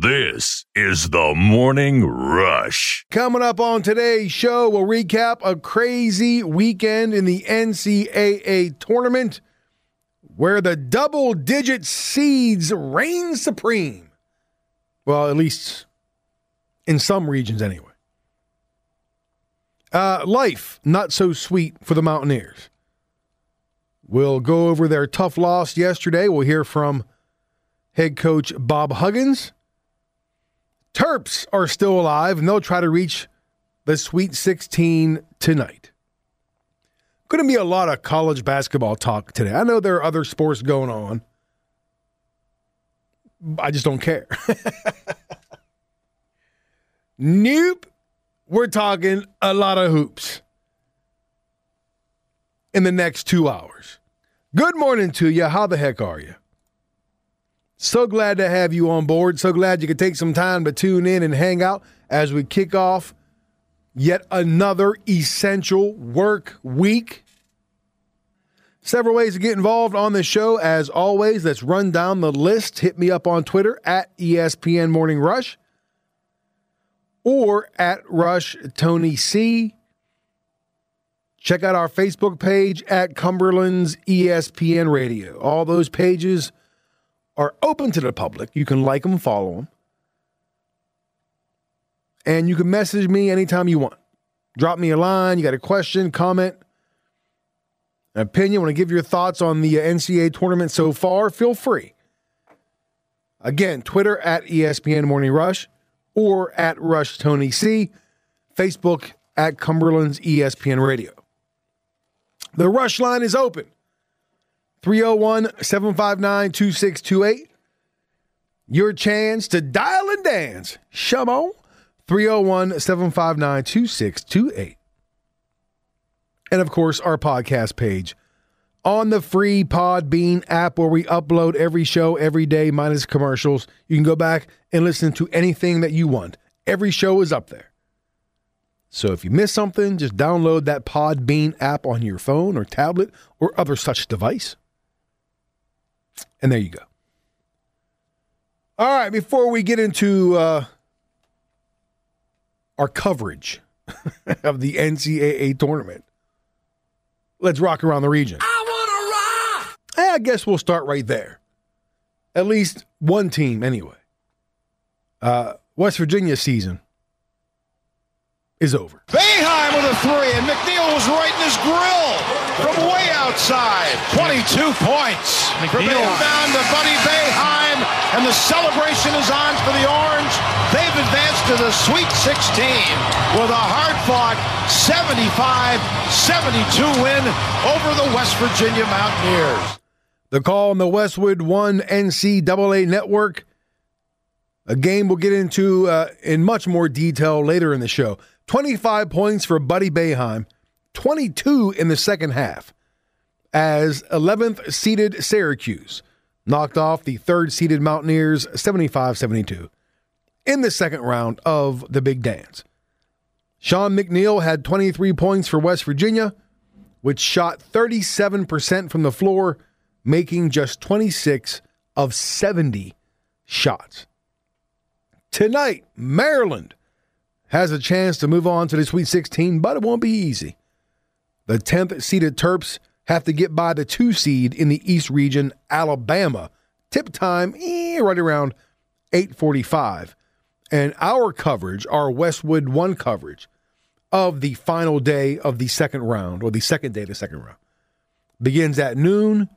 This is the Morning Rush. Coming up on today's show, we'll recap a crazy weekend in the NCAA tournament where the double digit seeds reign supreme. Well, at least in some regions, anyway. Uh, life not so sweet for the Mountaineers. We'll go over their tough loss yesterday. We'll hear from head coach Bob Huggins. Terps are still alive and they'll try to reach the Sweet 16 tonight. Going to be a lot of college basketball talk today. I know there are other sports going on. I just don't care. nope. We're talking a lot of hoops in the next two hours. Good morning to you. How the heck are you? So glad to have you on board. So glad you could take some time to tune in and hang out as we kick off yet another essential work week. Several ways to get involved on the show. As always, let's run down the list. Hit me up on Twitter at ESPN Morning Rush or at Rush Tony C. Check out our Facebook page at Cumberland's ESPN Radio. All those pages are open to the public. You can like them, follow them. And you can message me anytime you want. Drop me a line. You got a question, comment, an opinion, want to give your thoughts on the uh, NCAA tournament so far, feel free. Again, Twitter at ESPN Morning Rush or at Rush Tony C, Facebook at Cumberland's ESPN Radio. The Rush line is open 301 759 2628. Your chance to dial and dance. Shamo 301 759 2628. And of course, our podcast page on the free Podbean app where we upload every show every day minus commercials. You can go back and listen to anything that you want. Every show is up there. So if you miss something, just download that Podbean app on your phone or tablet or other such device. And there you go. All right, before we get into uh, our coverage of the NCAA tournament, let's rock around the region. I wanna rock! Eh, I guess we'll start right there. At least one team, anyway. Uh, West Virginia season is over. Boeheim with a three, and McNeil was right in his grill from way outside. 22 points. From inbound to Buddy Boeheim, and the celebration is on for the Orange. They've advanced to the Sweet 16 with a hard-fought 75-72 win over the West Virginia Mountaineers. The call on the Westwood One NCAA network. A game we'll get into uh, in much more detail later in the show. 25 points for Buddy Boeheim, 22 in the second half, as 11th seeded Syracuse knocked off the third seeded Mountaineers 75 72 in the second round of the Big Dance. Sean McNeil had 23 points for West Virginia, which shot 37% from the floor, making just 26 of 70 shots. Tonight, Maryland has a chance to move on to the Sweet 16, but it won't be easy. The 10th seeded Terps have to get by the 2 seed in the East region, Alabama. Tip time eh, right around 8:45. And our coverage, our Westwood 1 coverage of the final day of the second round or the second day of the second round begins at noon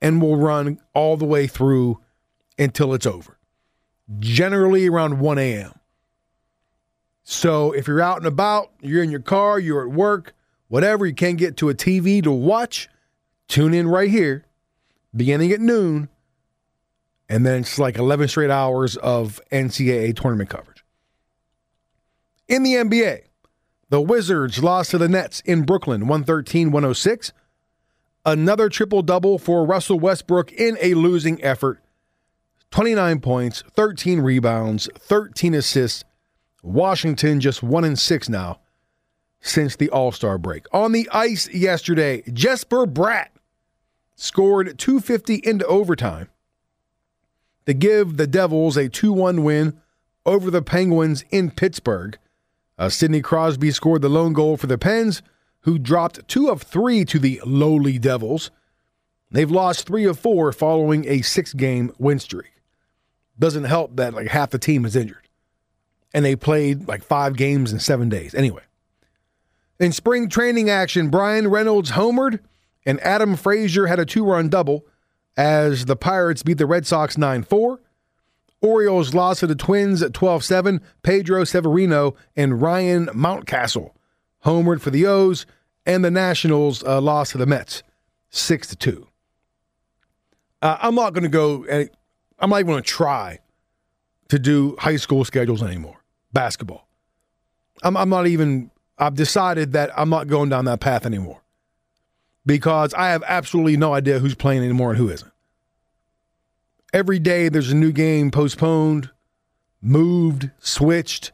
and will run all the way through until it's over. Generally around 1 a.m. So if you're out and about, you're in your car, you're at work, whatever, you can't get to a TV to watch, tune in right here, beginning at noon, and then it's like 11 straight hours of NCAA tournament coverage. In the NBA, the Wizards lost to the Nets in Brooklyn 113 106. Another triple double for Russell Westbrook in a losing effort 29 points, 13 rebounds, 13 assists. Washington just 1 in 6 now since the All Star break. On the ice yesterday, Jesper Bratt scored 250 into overtime to give the Devils a 2 1 win over the Penguins in Pittsburgh. Uh, Sidney Crosby scored the lone goal for the Pens, who dropped two of three to the lowly Devils. They've lost three of four following a six game win streak. Doesn't help that like half the team is injured. And they played like five games in seven days. Anyway, in spring training action, Bryan Reynolds homered and Adam Frazier had a two run double as the Pirates beat the Red Sox 9 4. Orioles lost to the Twins at 12 7. Pedro Severino and Ryan Mountcastle homered for the O's, and the Nationals uh, lost to the Mets 6 2. Uh, I'm not going to go, I'm not even going to try to do high school schedules anymore, basketball. I'm, I'm not even, I've decided that I'm not going down that path anymore because I have absolutely no idea who's playing anymore and who isn't. Every day there's a new game postponed, moved, switched,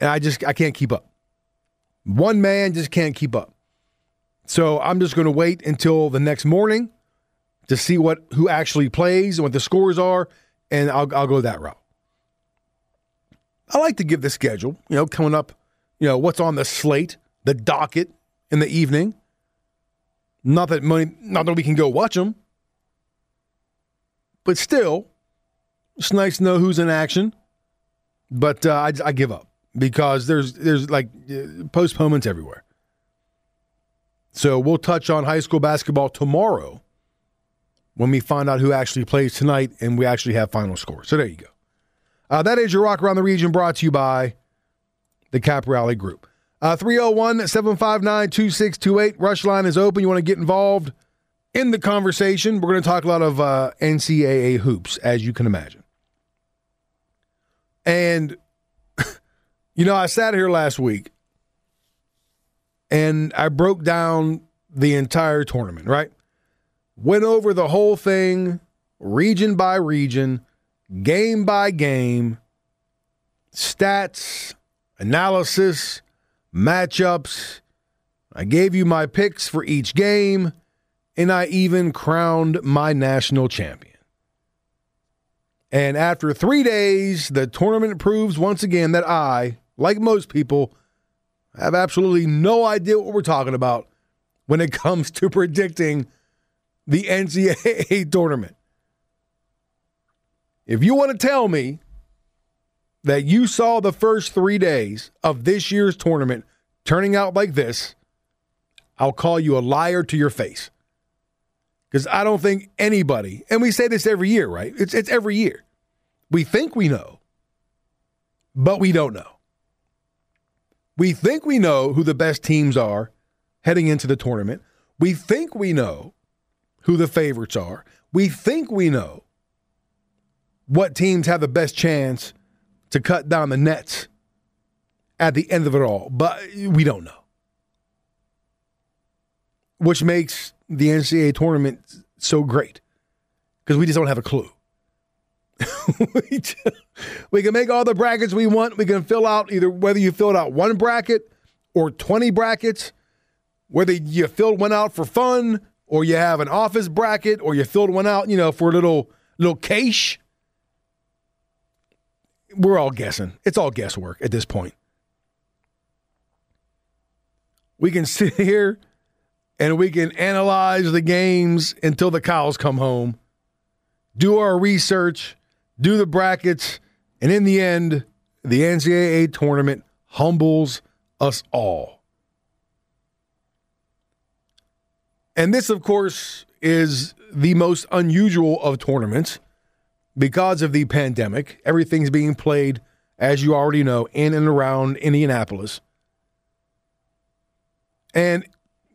and I just I can't keep up. One man just can't keep up. So I'm just going to wait until the next morning to see what who actually plays and what the scores are, and I'll I'll go that route. I like to give the schedule, you know, coming up, you know, what's on the slate, the docket in the evening. Not that money, not that we can go watch them, but still, it's nice to know who's in action. But uh, I, I give up because there's there's like uh, postponements everywhere. So we'll touch on high school basketball tomorrow when we find out who actually plays tonight and we actually have final scores. So there you go. Uh, that is your Rock Around the Region brought to you by the Cap Rally Group. Uh, 301 759 2628. Rush line is open. You want to get involved in the conversation? We're going to talk a lot of uh, NCAA hoops, as you can imagine. And, you know, I sat here last week and I broke down the entire tournament, right? Went over the whole thing, region by region, game by game, stats, analysis matchups. I gave you my picks for each game, and I even crowned my national champion. And after three days, the tournament proves once again that I, like most people, have absolutely no idea what we're talking about when it comes to predicting the NCAA tournament. If you want to tell me that you saw the first three days of this year's tournament turning out like this, I'll call you a liar to your face. Because I don't think anybody, and we say this every year, right? It's, it's every year. We think we know, but we don't know. We think we know who the best teams are heading into the tournament. We think we know who the favorites are. We think we know what teams have the best chance to cut down the nets at the end of it all, but we don't know. Which makes the NCAA tournament so great because we just don't have a clue. we, just, we can make all the brackets we want. We can fill out either whether you filled out one bracket or 20 brackets, whether you filled one out for fun or you have an office bracket or you filled one out, you know, for a little little cash we're all guessing. It's all guesswork at this point. We can sit here and we can analyze the games until the cows come home, do our research, do the brackets, and in the end, the NCAA tournament humbles us all. And this, of course, is the most unusual of tournaments because of the pandemic, everything's being played, as you already know, in and around Indianapolis. And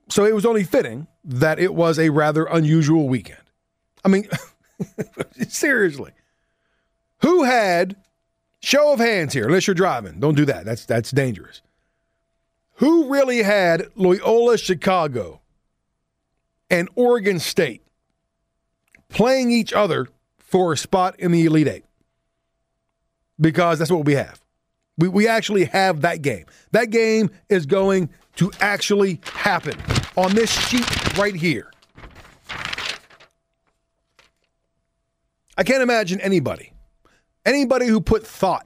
so it was only fitting that it was a rather unusual weekend. I mean, seriously. Who had show of hands here, unless you're driving. Don't do that. That's that's dangerous. Who really had Loyola Chicago and Oregon State playing each other for a spot in the Elite Eight because that's what we have. We, we actually have that game. That game is going to actually happen on this sheet right here. I can't imagine anybody, anybody who put thought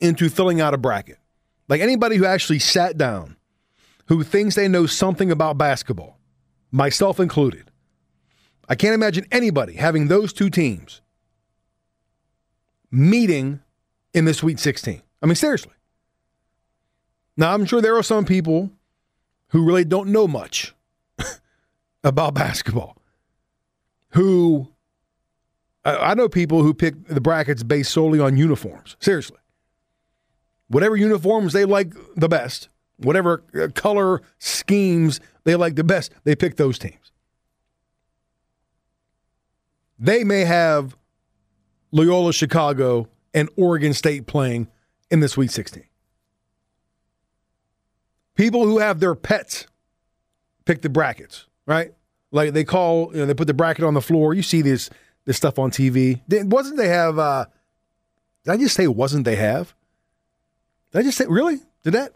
into filling out a bracket, like anybody who actually sat down, who thinks they know something about basketball, myself included. I can't imagine anybody having those two teams meeting in the Sweet 16. I mean, seriously. Now, I'm sure there are some people who really don't know much about basketball who I know people who pick the brackets based solely on uniforms. Seriously. Whatever uniforms they like the best, whatever uh, color schemes they like the best, they pick those teams. They may have Loyola Chicago and Oregon State playing in the Sweet 16. People who have their pets pick the brackets, right? Like they call, you know, they put the bracket on the floor. You see this this stuff on TV. Did, Wasn't they have? uh Did I just say wasn't they have? Did I just say really? Did that?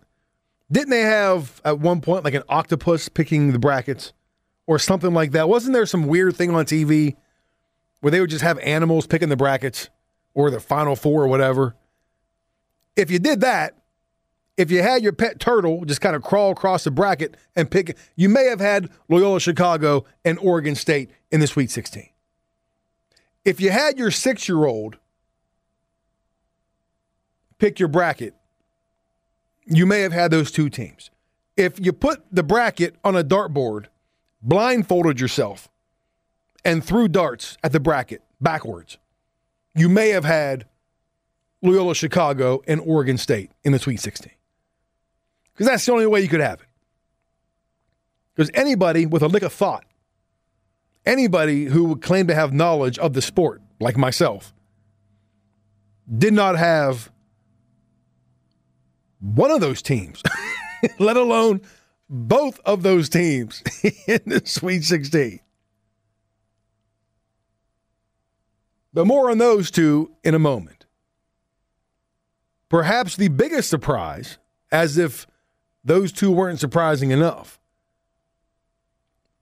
Didn't they have at one point like an octopus picking the brackets or something like that? Wasn't there some weird thing on TV where they would just have animals picking the brackets or the final four or whatever? If you did that, if you had your pet turtle just kind of crawl across the bracket and pick, you may have had Loyola Chicago and Oregon State in the Sweet 16. If you had your six year old pick your bracket, you may have had those two teams. If you put the bracket on a dartboard, blindfolded yourself, and threw darts at the bracket backwards, you may have had Loyola Chicago and Oregon State in the Sweet 16. Because that's the only way you could have it. Because anybody with a lick of thought anybody who would claim to have knowledge of the sport, like myself, did not have one of those teams, let alone both of those teams in the Sweet 16. But more on those two in a moment. Perhaps the biggest surprise, as if those two weren't surprising enough,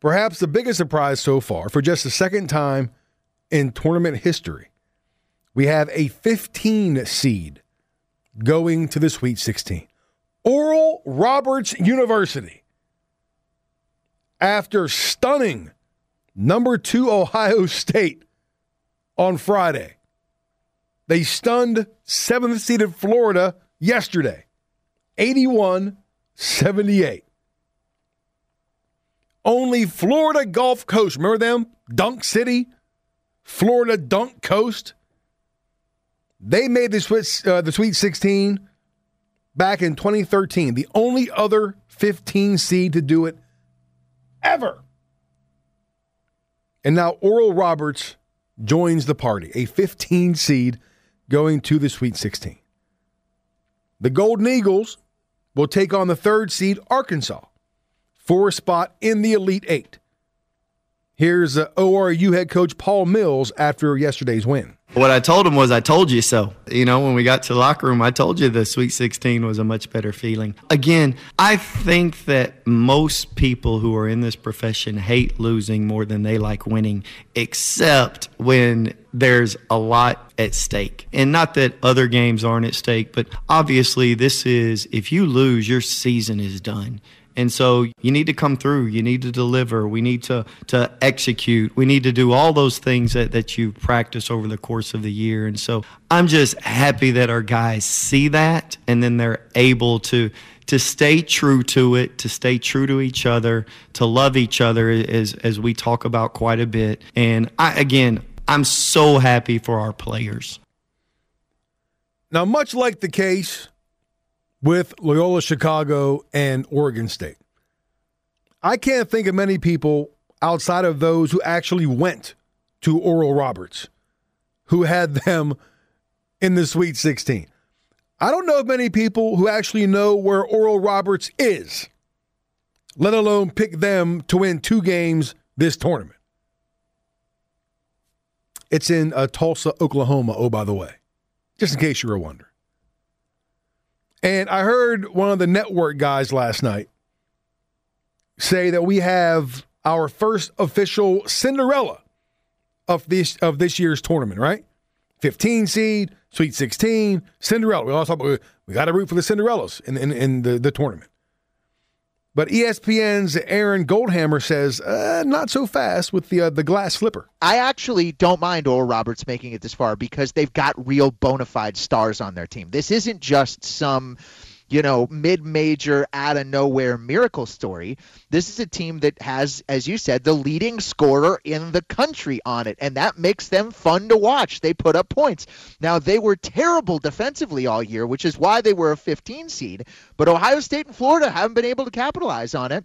Perhaps the biggest surprise so far, for just the second time in tournament history, we have a 15 seed going to the Sweet 16. Oral Roberts University, after stunning number two Ohio State on Friday, they stunned seventh seeded Florida yesterday, 81 78 only Florida Gulf Coast. Remember them? Dunk City, Florida Dunk Coast. They made the Sweet, uh, the Sweet 16 back in 2013. The only other 15 seed to do it ever. And now Oral Roberts joins the party, a 15 seed going to the Sweet 16. The Golden Eagles will take on the third seed, Arkansas for a spot in the Elite Eight. Here's ORU head coach Paul Mills after yesterday's win. What I told him was, I told you so. You know, when we got to the locker room, I told you the Sweet 16 was a much better feeling. Again, I think that most people who are in this profession hate losing more than they like winning, except when there's a lot at stake. And not that other games aren't at stake, but obviously, this is if you lose, your season is done. And so you need to come through. You need to deliver. We need to, to execute. We need to do all those things that, that you practice over the course of the year. And so I'm just happy that our guys see that and then they're able to to stay true to it, to stay true to each other, to love each other as as we talk about quite a bit. And I again, I'm so happy for our players. Now, much like the case with Loyola Chicago and Oregon State. I can't think of many people outside of those who actually went to Oral Roberts who had them in the Sweet 16. I don't know of many people who actually know where Oral Roberts is, let alone pick them to win two games this tournament. It's in uh, Tulsa, Oklahoma, oh, by the way, just in case you were wondering. And I heard one of the network guys last night say that we have our first official Cinderella of this of this year's tournament, right? 15 seed, Sweet 16, Cinderella. We all talk about we got to root for the Cinderellas in, in, in the, the tournament. But ESPN's Aaron Goldhammer says uh, not so fast with the uh, the glass slipper. I actually don't mind Oral Roberts making it this far because they've got real bona fide stars on their team. This isn't just some, you know, mid major, out of nowhere miracle story. This is a team that has, as you said, the leading scorer in the country on it, and that makes them fun to watch. They put up points. Now, they were terrible defensively all year, which is why they were a 15 seed, but Ohio State and Florida haven't been able to capitalize on it.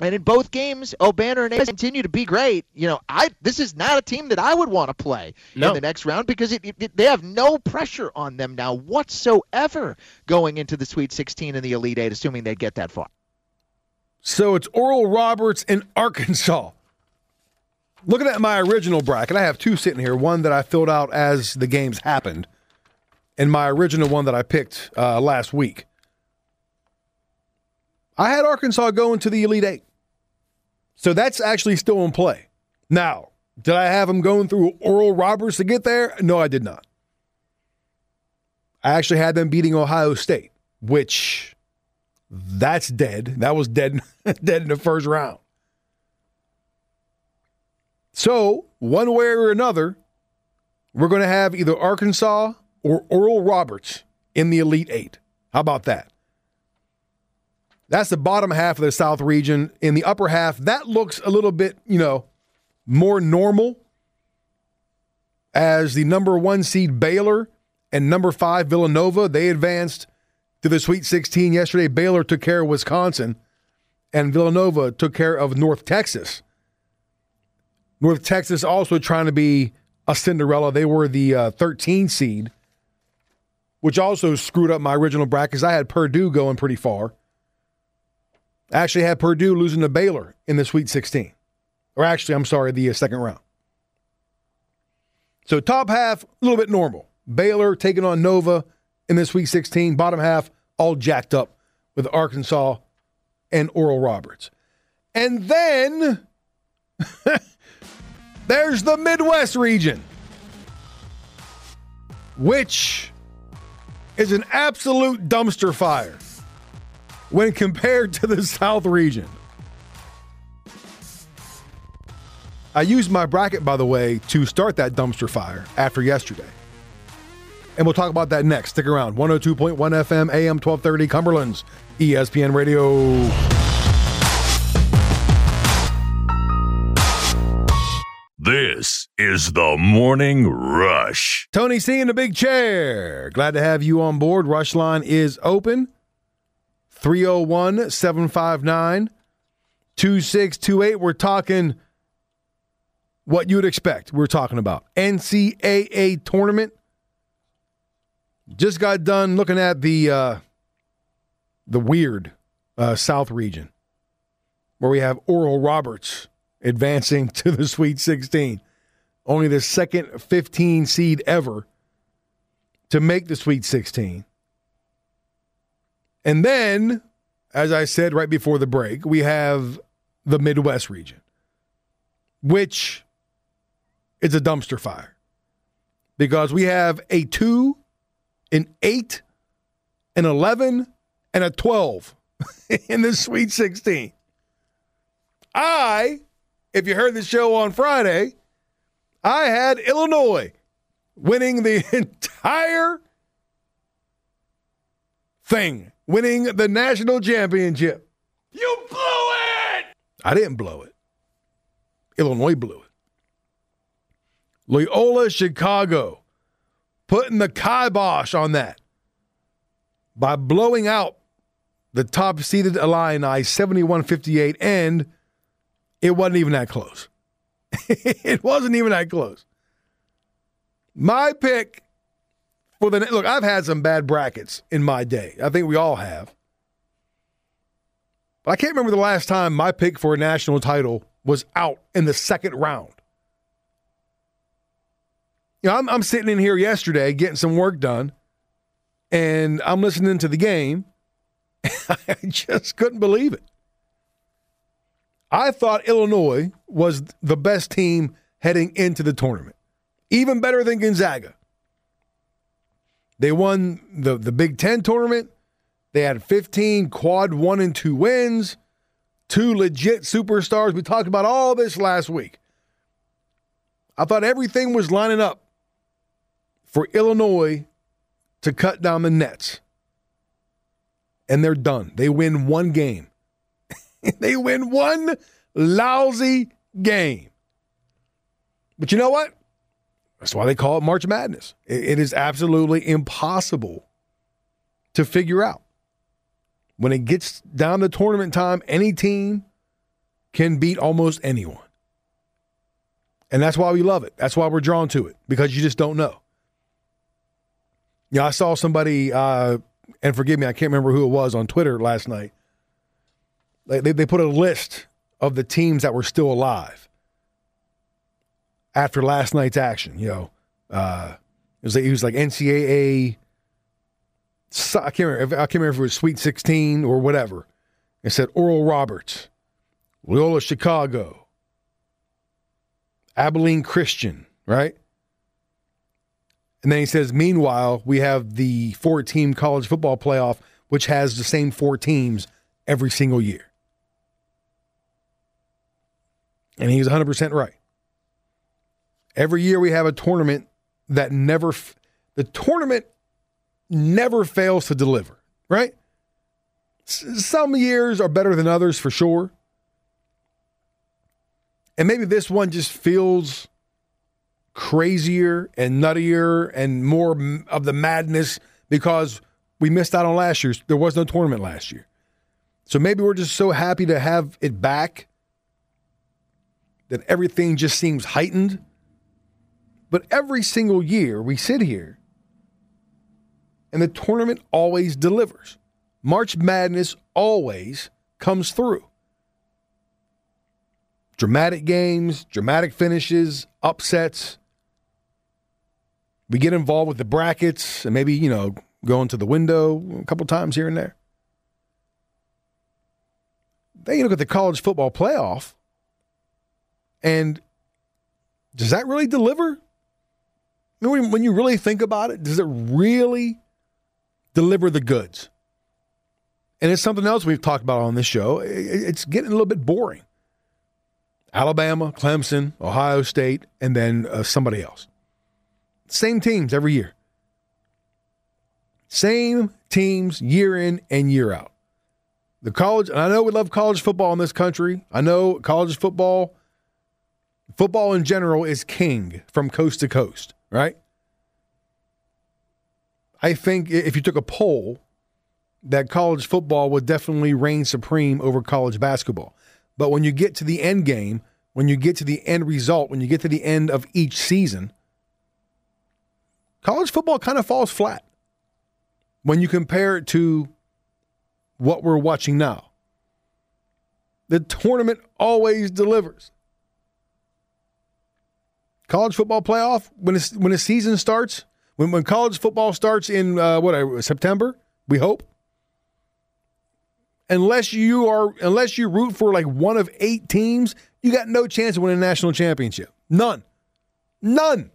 And in both games, Obanor and Ace continue to be great. You know, I this is not a team that I would want to play No. in the next round because it, it, they have no pressure on them now whatsoever going into the Sweet 16 and the Elite Eight, assuming they get that far. So it's Oral Roberts in Arkansas. Looking at my original bracket, I have two sitting here. One that I filled out as the games happened, and my original one that I picked uh, last week. I had Arkansas going to the Elite Eight. So that's actually still in play. Now, did I have them going through Oral Roberts to get there? No, I did not. I actually had them beating Ohio State, which that's dead. That was dead, dead in the first round. So, one way or another, we're going to have either Arkansas or Oral Roberts in the Elite Eight. How about that? That's the bottom half of the South region. In the upper half, that looks a little bit, you know, more normal as the number one seed Baylor and number five Villanova. They advanced to the Sweet 16 yesterday. Baylor took care of Wisconsin, and Villanova took care of North Texas. North Texas also trying to be a Cinderella. They were the uh, 13 seed, which also screwed up my original bracket because I had Purdue going pretty far. I actually had Purdue losing to Baylor in the Sweet 16. Or actually, I'm sorry, the uh, second round. So top half, a little bit normal. Baylor taking on Nova in the Sweet 16. Bottom half, all jacked up with Arkansas and Oral Roberts. And then there's the Midwest region, which is an absolute dumpster fire when compared to the South region. I used my bracket, by the way, to start that dumpster fire after yesterday. And we'll talk about that next. Stick around. 102.1 FM, AM 1230, Cumberland's ESPN Radio. This is the Morning Rush. Tony C in the big chair. Glad to have you on board. Rush line is open. 301 759 2628. We're talking what you would expect. We're talking about NCAA tournament. Just got done looking at the uh, the weird uh, South region where we have Oral Roberts advancing to the Sweet 16 only the second 15 seed ever to make the Sweet 16. And then, as I said right before the break, we have the Midwest region, which is a dumpster fire because we have a two, an eight, an 11, and a 12 in the Sweet 16. I, if you heard the show on Friday, I had Illinois winning the entire thing, winning the national championship. You blew it! I didn't blow it. Illinois blew it. Loyola Chicago putting the kibosh on that by blowing out the top seeded Illini 71 58, and it wasn't even that close. it wasn't even that close. My pick for the look, I've had some bad brackets in my day. I think we all have. But I can't remember the last time my pick for a national title was out in the second round. You know, I'm, I'm sitting in here yesterday getting some work done, and I'm listening to the game. I just couldn't believe it. I thought Illinois was the best team heading into the tournament. Even better than Gonzaga. They won the, the Big Ten tournament. They had 15 quad one and two wins, two legit superstars. We talked about all this last week. I thought everything was lining up for Illinois to cut down the nets. And they're done. They win one game. they win one lousy game. But you know what? That's why they call it March Madness. it is absolutely impossible to figure out. When it gets down to tournament time, any team can beat almost anyone. And that's why we love it. That's why we're drawn to it because you just don't know. Yeah, I saw somebody, uh, and forgive me, I can't remember who it was on Twitter last night. They, they, they put a list of the teams that were still alive after last night's action. You know, uh, it was like, was like NCAA. I can't remember. I can't remember if it was Sweet 16 or whatever. It said Oral Roberts, Loyola Chicago, Abilene Christian, right? And then he says, meanwhile, we have the four team college football playoff, which has the same four teams every single year. And he's 100% right. Every year we have a tournament that never, the tournament never fails to deliver, right? Some years are better than others for sure. And maybe this one just feels crazier and nuttier and more of the madness because we missed out on last year's. There was no tournament last year. So maybe we're just so happy to have it back that everything just seems heightened. But every single year we sit here and the tournament always delivers. March Madness always comes through. Dramatic games, dramatic finishes, upsets. We get involved with the brackets and maybe, you know, going to the window a couple times here and there. Then you look at the college football playoff, and does that really deliver? When you really think about it, does it really deliver the goods? And it's something else we've talked about on this show. It's getting a little bit boring. Alabama, Clemson, Ohio State, and then uh, somebody else. Same teams every year. Same teams year in and year out. The college, and I know we love college football in this country. I know college football Football in general is king from coast to coast, right? I think if you took a poll, that college football would definitely reign supreme over college basketball. But when you get to the end game, when you get to the end result, when you get to the end of each season, college football kind of falls flat when you compare it to what we're watching now. The tournament always delivers college football playoff when it's, when the season starts, when when college football starts in uh, what uh, September, we hope. Unless you are unless you root for like one of eight teams, you got no chance of winning a national championship. None. None.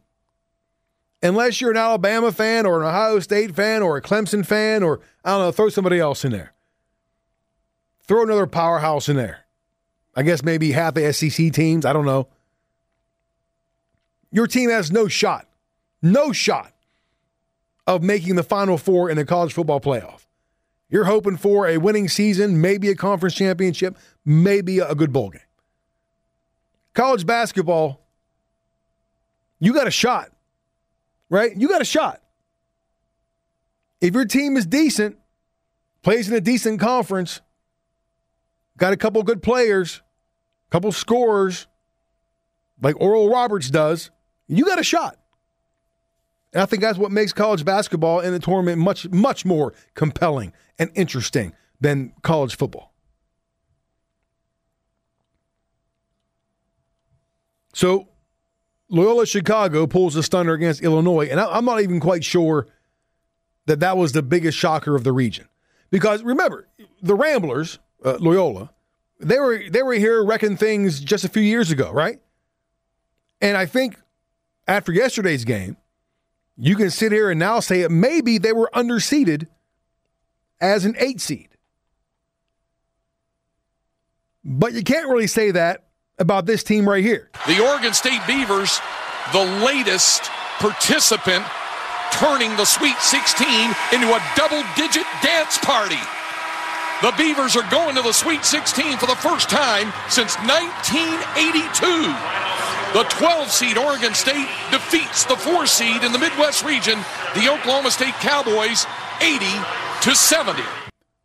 Unless you're an Alabama fan or an Ohio State fan or a Clemson fan or I don't know, throw somebody else in there. Throw another powerhouse in there. I guess maybe half the SEC teams. I don't know your team has no shot, no shot of making the Final Four in the college football playoff. You're hoping for a winning season, maybe a conference championship, maybe a good bowl game. College basketball, you got a shot, right? You got a shot. If your team is decent, plays in a decent conference, got a couple good players, couple scorers, like Oral Roberts does, you got a shot. And I think that's what makes college basketball in the tournament much, much more compelling and interesting than college football. So Loyola Chicago pulls a stunner against Illinois, and I'm not even quite sure that that was the biggest shocker of the region. Because remember, the Ramblers, uh, Loyola, they were they were here wrecking things just a few years ago, right? And I think after yesterday's game, you can sit here and now say it maybe they were underseeded as an eight seed. But you can't really say that about this team right here. The Oregon State Beavers, the latest participant turning the Sweet 16 into a double digit dance party. The Beavers are going to the Sweet 16 for the first time since 1982. The 12 seed Oregon State defeats the 4 seed in the Midwest region, the Oklahoma State Cowboys, 80 to 70.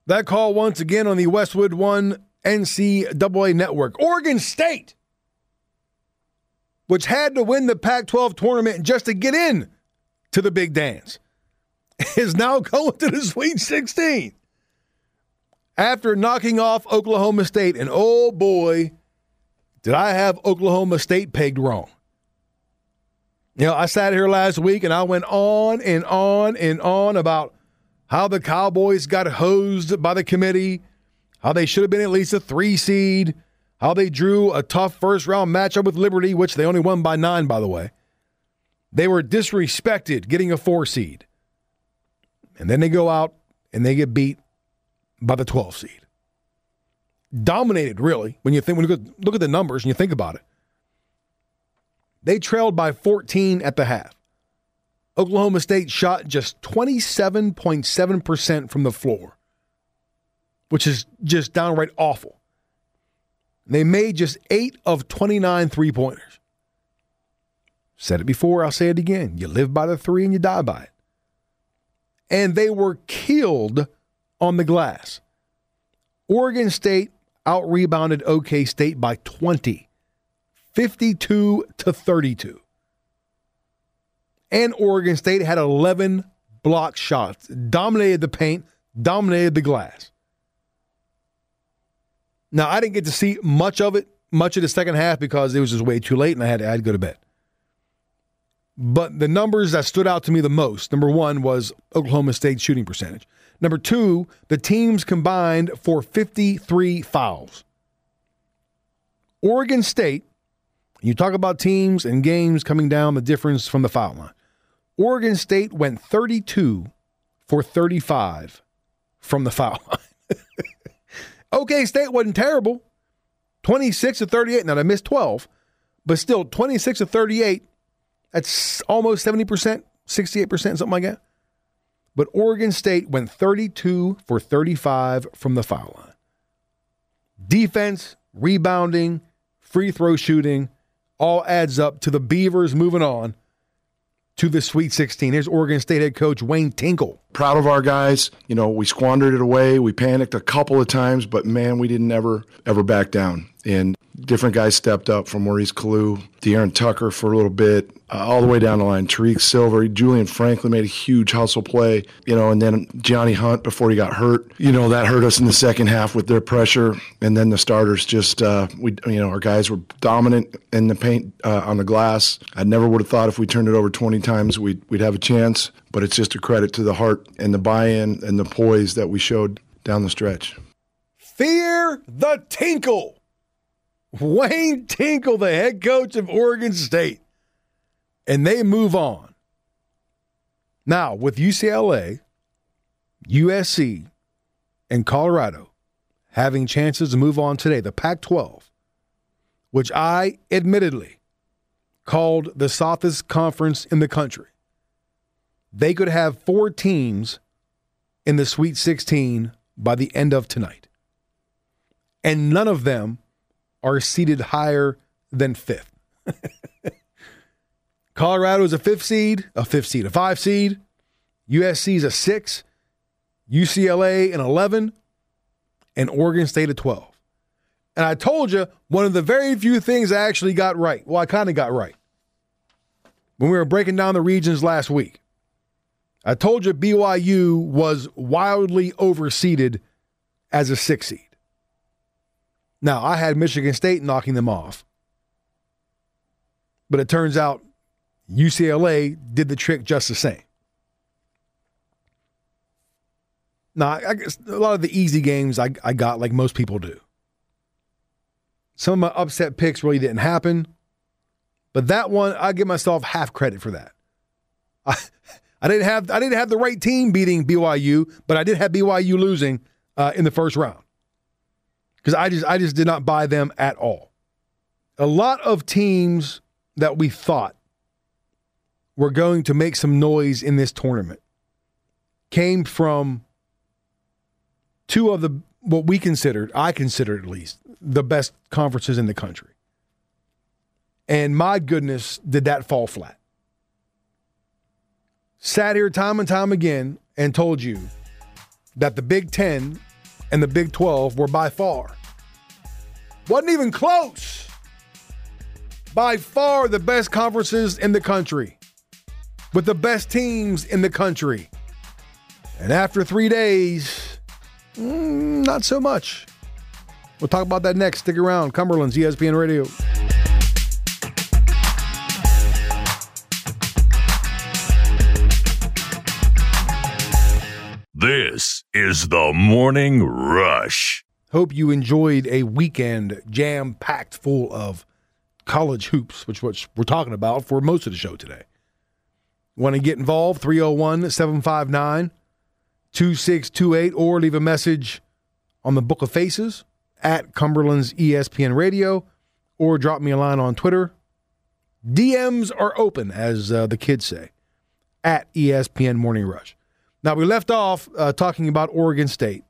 That call once again on the Westwood One NCAA network. Oregon State, which had to win the Pac 12 tournament just to get in to the big dance, is now going to the Sweet 16 after knocking off Oklahoma State. And oh boy, did I have Oklahoma State pegged wrong. You know, I sat here last week and I went on and on and on about how the Cowboys got hosed by the committee, how they should have been at least a three seed, how they drew a tough first round matchup with Liberty, which they only won by nine, by the way. They were disrespected getting a four seed. And then they go out and they get beat by the 12 seed. Dominated, really, when you think when you look at the numbers and you think about it. They trailed by 14 at the half. Oklahoma State shot just 27.7% from the floor, which is just downright awful. They made just eight of 29 three pointers. Said it before, I'll say it again. You live by the three and you die by it. And they were killed on the glass. Oregon State out rebounded OK State by 20, 52 to 32. And Oregon State had 11 block shots, dominated the paint, dominated the glass. Now, I didn't get to see much of it, much of the second half because it was just way too late and I had to, I had to go to bed. But the numbers that stood out to me the most number one was Oklahoma State shooting percentage. Number two, the teams combined for 53 fouls. Oregon State, you talk about teams and games coming down the difference from the foul line. Oregon State went 32 for 35 from the foul line. OK State wasn't terrible. 26 to 38. Now, they missed 12, but still 26 to 38 that's almost 70%, 68%, something like that. But Oregon State went 32 for 35 from the foul line. Defense, rebounding, free throw shooting, all adds up to the Beavers moving on to the Sweet 16. Here's Oregon State head coach Wayne Tinkle. Proud of our guys. You know, we squandered it away. We panicked a couple of times, but man, we didn't ever, ever back down. And different guys stepped up from Maurice Calloo, Dearon Tucker for a little bit, uh, all the way down the line. Tariq Silver, Julien Franklin made a huge hustle play, you know, and then Gianni Hunt before he got hurt. You know, that hurt us in the second half with their pressure. And then the starters just, uh, we, you know, our guys were dominant in the paint uh, on the glass. I never would have thought if we turned it over 20 times we'd, we'd have a chance, but it's just a credit to the heart and the buy in and the poise that we showed down the stretch. Fear the tinkle. Wayne Tinkle, the head coach of Oregon State. And they move on. Now, with UCLA, USC, and Colorado having chances to move on today, the Pac 12, which I admittedly called the softest conference in the country, they could have four teams in the Sweet 16 by the end of tonight. And none of them are seated higher than fifth. Colorado is a fifth seed, a fifth seed, a five seed. USC is a six, UCLA an 11, and Oregon State a 12. And I told you one of the very few things I actually got right. Well, I kind of got right when we were breaking down the regions last week. I told you BYU was wildly overseeded as a six seed. Now, I had Michigan State knocking them off. But it turns out UCLA did the trick just the same. Now, I guess a lot of the easy games I, I got like most people do. Some of my upset picks really didn't happen, But that one, I give myself half credit for that. I, I didn't have I didn't have the right team beating BYU, but I did have BYU losing uh, in the first round because I just I just did not buy them at all. A lot of teams that we thought were going to make some noise in this tournament came from two of the what we considered, I considered at least, the best conferences in the country. And my goodness, did that fall flat. Sat here time and time again and told you that the Big Ten and the Big 12 were by far, wasn't even close, by far the best conferences in the country with the best teams in the country. And after three days, mm, not so much. We'll talk about that next. Stick around. Cumberland's ESPN Radio. This is the Morning Rush. Hope you enjoyed a weekend jam packed full of college hoops, which which we're talking about for most of the show today. Want to get involved? 301 759 2628 or leave a message on the Book of Faces at Cumberland's ESPN Radio or drop me a line on Twitter. DMs are open, as uh, the kids say, at ESPN Morning Rush. Now, we left off uh, talking about Oregon State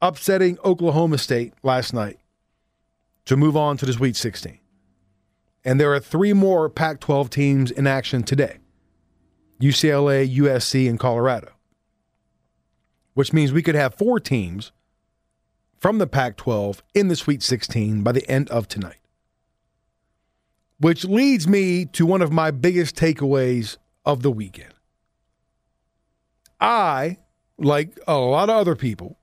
upsetting Oklahoma State last night to move on to the Sweet 16. And there are three more Pac 12 teams in action today UCLA, USC, and Colorado, which means we could have four teams from the Pac 12 in the Sweet 16 by the end of tonight. Which leads me to one of my biggest takeaways of the weekend. I, like a lot of other people,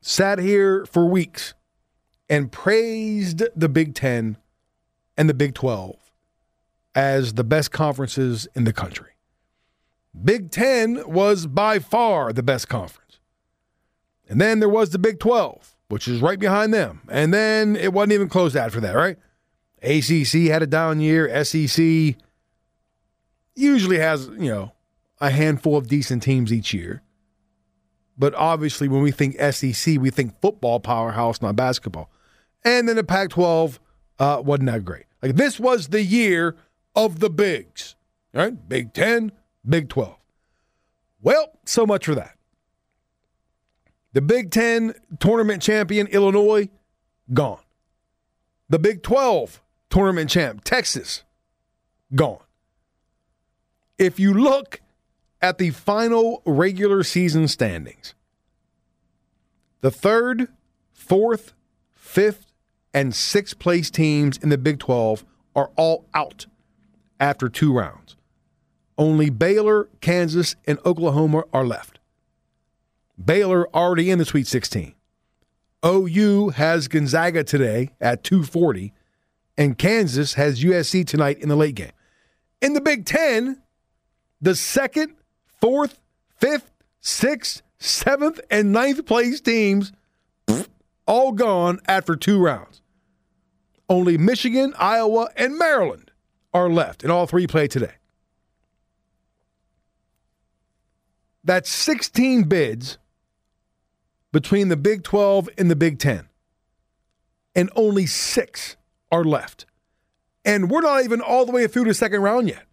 sat here for weeks and praised the Big Ten and the Big 12 as the best conferences in the country. Big Ten was by far the best conference. And then there was the Big 12, which is right behind them. And then it wasn't even close after that, right? ACC had a down year. SEC usually has, you know, a handful of decent teams each year. But obviously, when we think SEC, we think football powerhouse, not basketball. And then the Pac 12 uh, wasn't that great. Like this was the year of the bigs, right? Big 10, Big 12. Well, so much for that. The Big 10 tournament champion, Illinois, gone. The Big 12 tournament champ, Texas, gone. If you look at the final regular season standings, the third, fourth, fifth, and sixth place teams in the Big 12 are all out after two rounds. Only Baylor, Kansas, and Oklahoma are left. Baylor already in the Sweet 16. OU has Gonzaga today at 240, and Kansas has USC tonight in the late game. In the Big Ten, the second, fourth, fifth, sixth, seventh, and ninth place teams all gone after two rounds. Only Michigan, Iowa, and Maryland are left, and all three play today. That's 16 bids between the Big 12 and the Big 10. And only six are left. And we're not even all the way through the second round yet.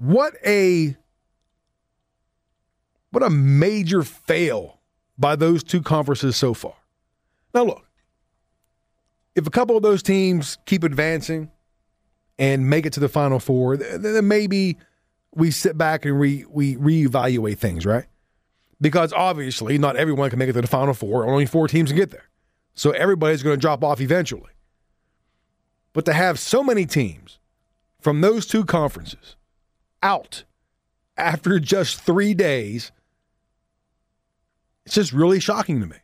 What a what a major fail by those two conferences so far. Now look, if a couple of those teams keep advancing and make it to the final four, then maybe we sit back and we we reevaluate things, right? Because obviously, not everyone can make it to the final four. Only four teams can get there, so everybody's going to drop off eventually. But to have so many teams from those two conferences out after just three days, it's just really shocking to me.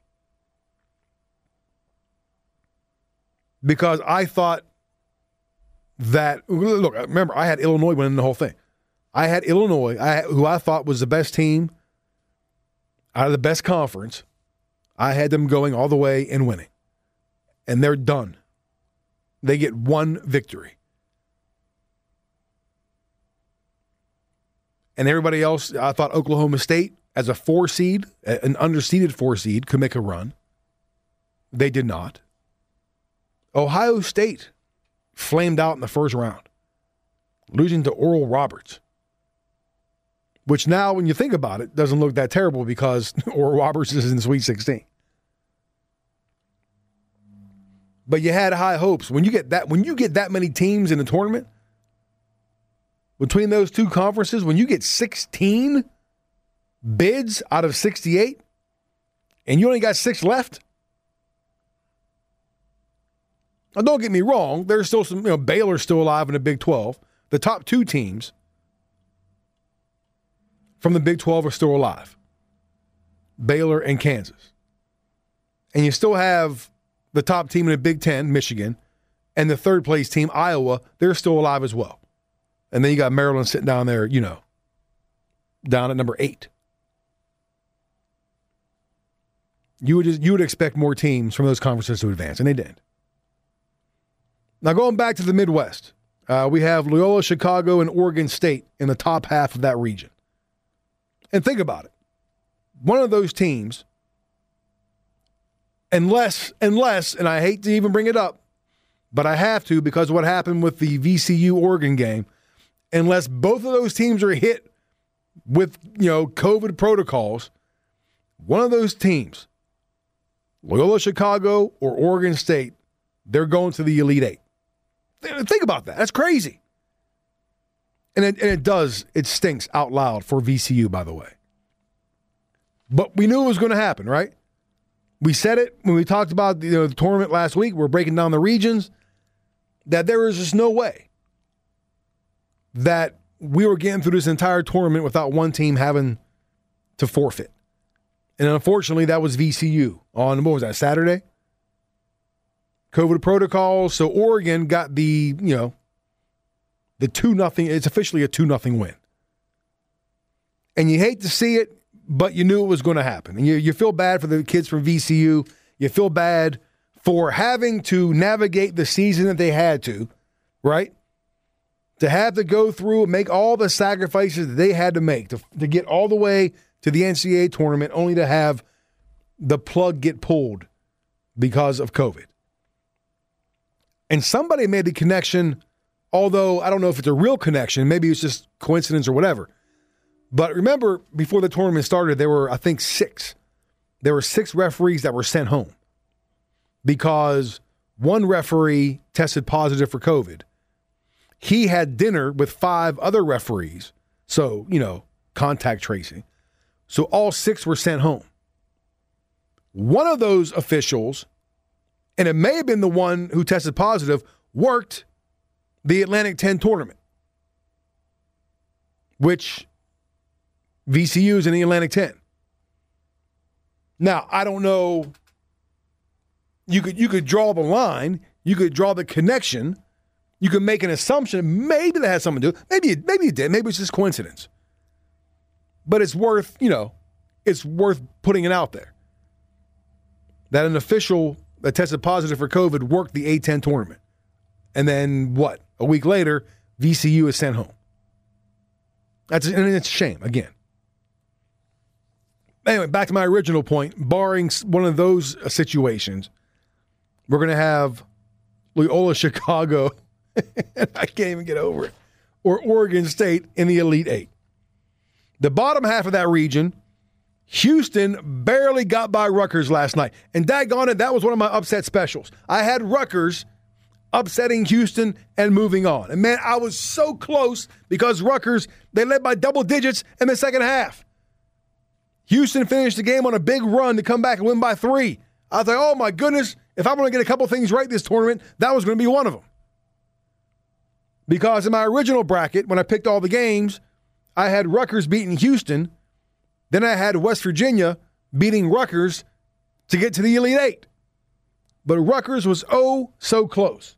Because I thought that look, remember I had Illinois winning the whole thing. I had Illinois, I, who I thought was the best team out of the best conference. I had them going all the way and winning. And they're done. They get one victory. And everybody else, I thought Oklahoma State, as a four seed, an underseeded four seed, could make a run. They did not. Ohio State flamed out in the first round, losing to Oral Roberts. Which now, when you think about it, doesn't look that terrible because Oral Roberts is in the Sweet 16. But you had high hopes when you get that when you get that many teams in the tournament between those two conferences. When you get 16 bids out of 68, and you only got six left. Now, don't get me wrong. There's still some, you know, Baylor's still alive in the Big 12. The top two teams from the Big 12 are still alive Baylor and Kansas. And you still have the top team in the Big 10, Michigan, and the third place team, Iowa. They're still alive as well. And then you got Maryland sitting down there, you know, down at number eight. You would just, you would expect more teams from those conferences to advance, and they didn't. Now going back to the Midwest, uh, we have Loyola Chicago and Oregon State in the top half of that region. And think about it. One of those teams, unless, unless, and I hate to even bring it up, but I have to because what happened with the VCU Oregon game, unless both of those teams are hit with, you know, COVID protocols, one of those teams, Loyola Chicago or Oregon State, they're going to the Elite Eight. Think about that. That's crazy. And it, and it does, it stinks out loud for VCU, by the way. But we knew it was going to happen, right? We said it when we talked about you know, the tournament last week. We're breaking down the regions that there is just no way that we were getting through this entire tournament without one team having to forfeit. And unfortunately, that was VCU on what was that Saturday? COVID protocols. So Oregon got the you know the two nothing. It's officially a two nothing win, and you hate to see it, but you knew it was going to happen, and you you feel bad for the kids from VCU. You feel bad for having to navigate the season that they had to, right? To have to go through and make all the sacrifices that they had to make to, to get all the way to the NCAA tournament, only to have the plug get pulled because of COVID. And somebody made the connection Although I don't know if it's a real connection, maybe it's just coincidence or whatever. But remember, before the tournament started, there were, I think, six. There were six referees that were sent home because one referee tested positive for COVID. He had dinner with five other referees. So, you know, contact tracing. So all six were sent home. One of those officials, and it may have been the one who tested positive, worked the Atlantic 10 tournament, which VCU is in the Atlantic 10. Now, I don't know. You could you could draw the line, you could draw the connection, you can make an assumption. Maybe that has something to do. Maybe it, maybe it did. Maybe it's just coincidence. But it's worth you know, it's worth putting it out there that an official that tested positive for COVID worked the A10 tournament, and then what? A week later, VCU is sent home. That's and it's a shame again. Anyway, back to my original point. Barring one of those uh, situations, we're going to have Loyola Chicago. I can't even get over it. Or Oregon State in the Elite Eight. The bottom half of that region, Houston barely got by Rutgers last night. And daggone it, that was one of my upset specials. I had Rutgers upsetting Houston and moving on. And man, I was so close because Rutgers, they led by double digits in the second half. Houston finished the game on a big run to come back and win by three. I was like, oh my goodness, if I'm going to get a couple things right this tournament, that was going to be one of them. Because in my original bracket, when I picked all the games, I had Rutgers beating Houston. Then I had West Virginia beating Rutgers to get to the Elite Eight. But Rutgers was oh so close.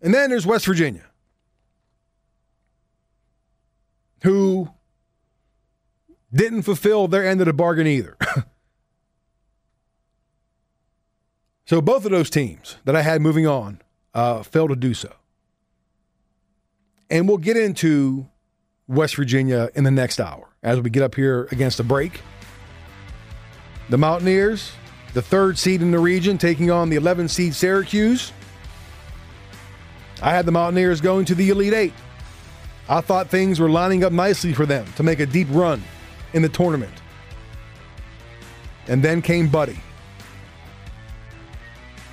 And then there's West Virginia, who didn't fulfill their end of the bargain either. So both of those teams that I had moving on uh, failed to do so. And we'll get into West Virginia in the next hour as we get up here against the break. The Mountaineers, the third seed in the region, taking on the 11 seed Syracuse. I had the Mountaineers going to the Elite Eight. I thought things were lining up nicely for them to make a deep run in the tournament. And then came Buddy.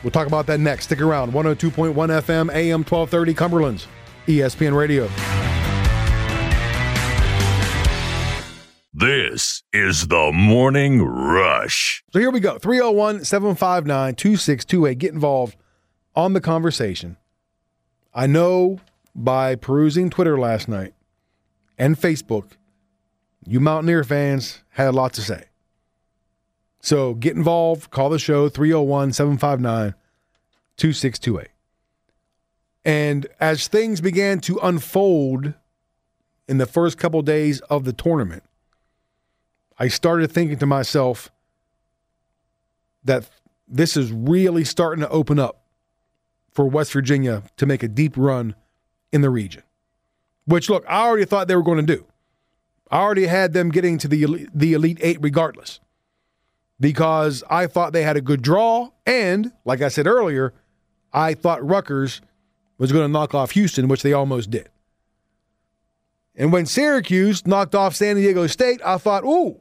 We'll talk about that next. Stick around. 102.1 FM, AM 1230, Cumberland's ESPN Radio. This is the Morning Rush. So here we go 301 759 2628. Get involved on the conversation. I know by perusing Twitter last night and Facebook, you Mountaineer fans had a lot to say. So get involved, call the show 301 759 2628. And as things began to unfold in the first couple days of the tournament, I started thinking to myself that this is really starting to open up for West Virginia to make a deep run in the region. Which, look, I already thought they were going to do. I already had them getting to the elite, the elite eight regardless, because I thought they had a good draw, and like I said earlier, I thought Rutgers was going to knock off Houston, which they almost did. And when Syracuse knocked off San Diego State, I thought, ooh,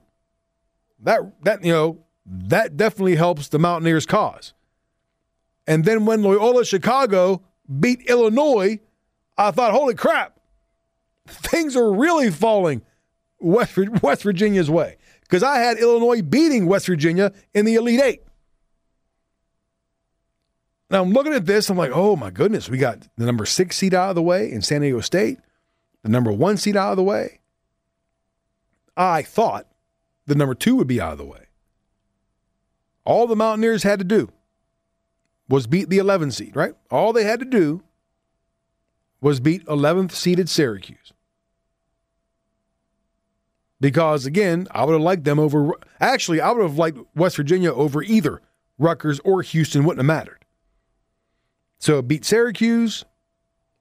that that you know that definitely helps the Mountaineers' cause. And then when Loyola Chicago beat Illinois, I thought, holy crap, things are really falling West, West Virginia's way. Because I had Illinois beating West Virginia in the Elite Eight. Now I'm looking at this, I'm like, oh my goodness, we got the number six seed out of the way in San Diego State, the number one seed out of the way. I thought the number two would be out of the way. All the Mountaineers had to do was beat the 11 seed, right? All they had to do was beat 11th seeded Syracuse. Because again, I would have liked them over. Actually, I would have liked West Virginia over either Rutgers or Houston. Wouldn't have mattered. So beat Syracuse.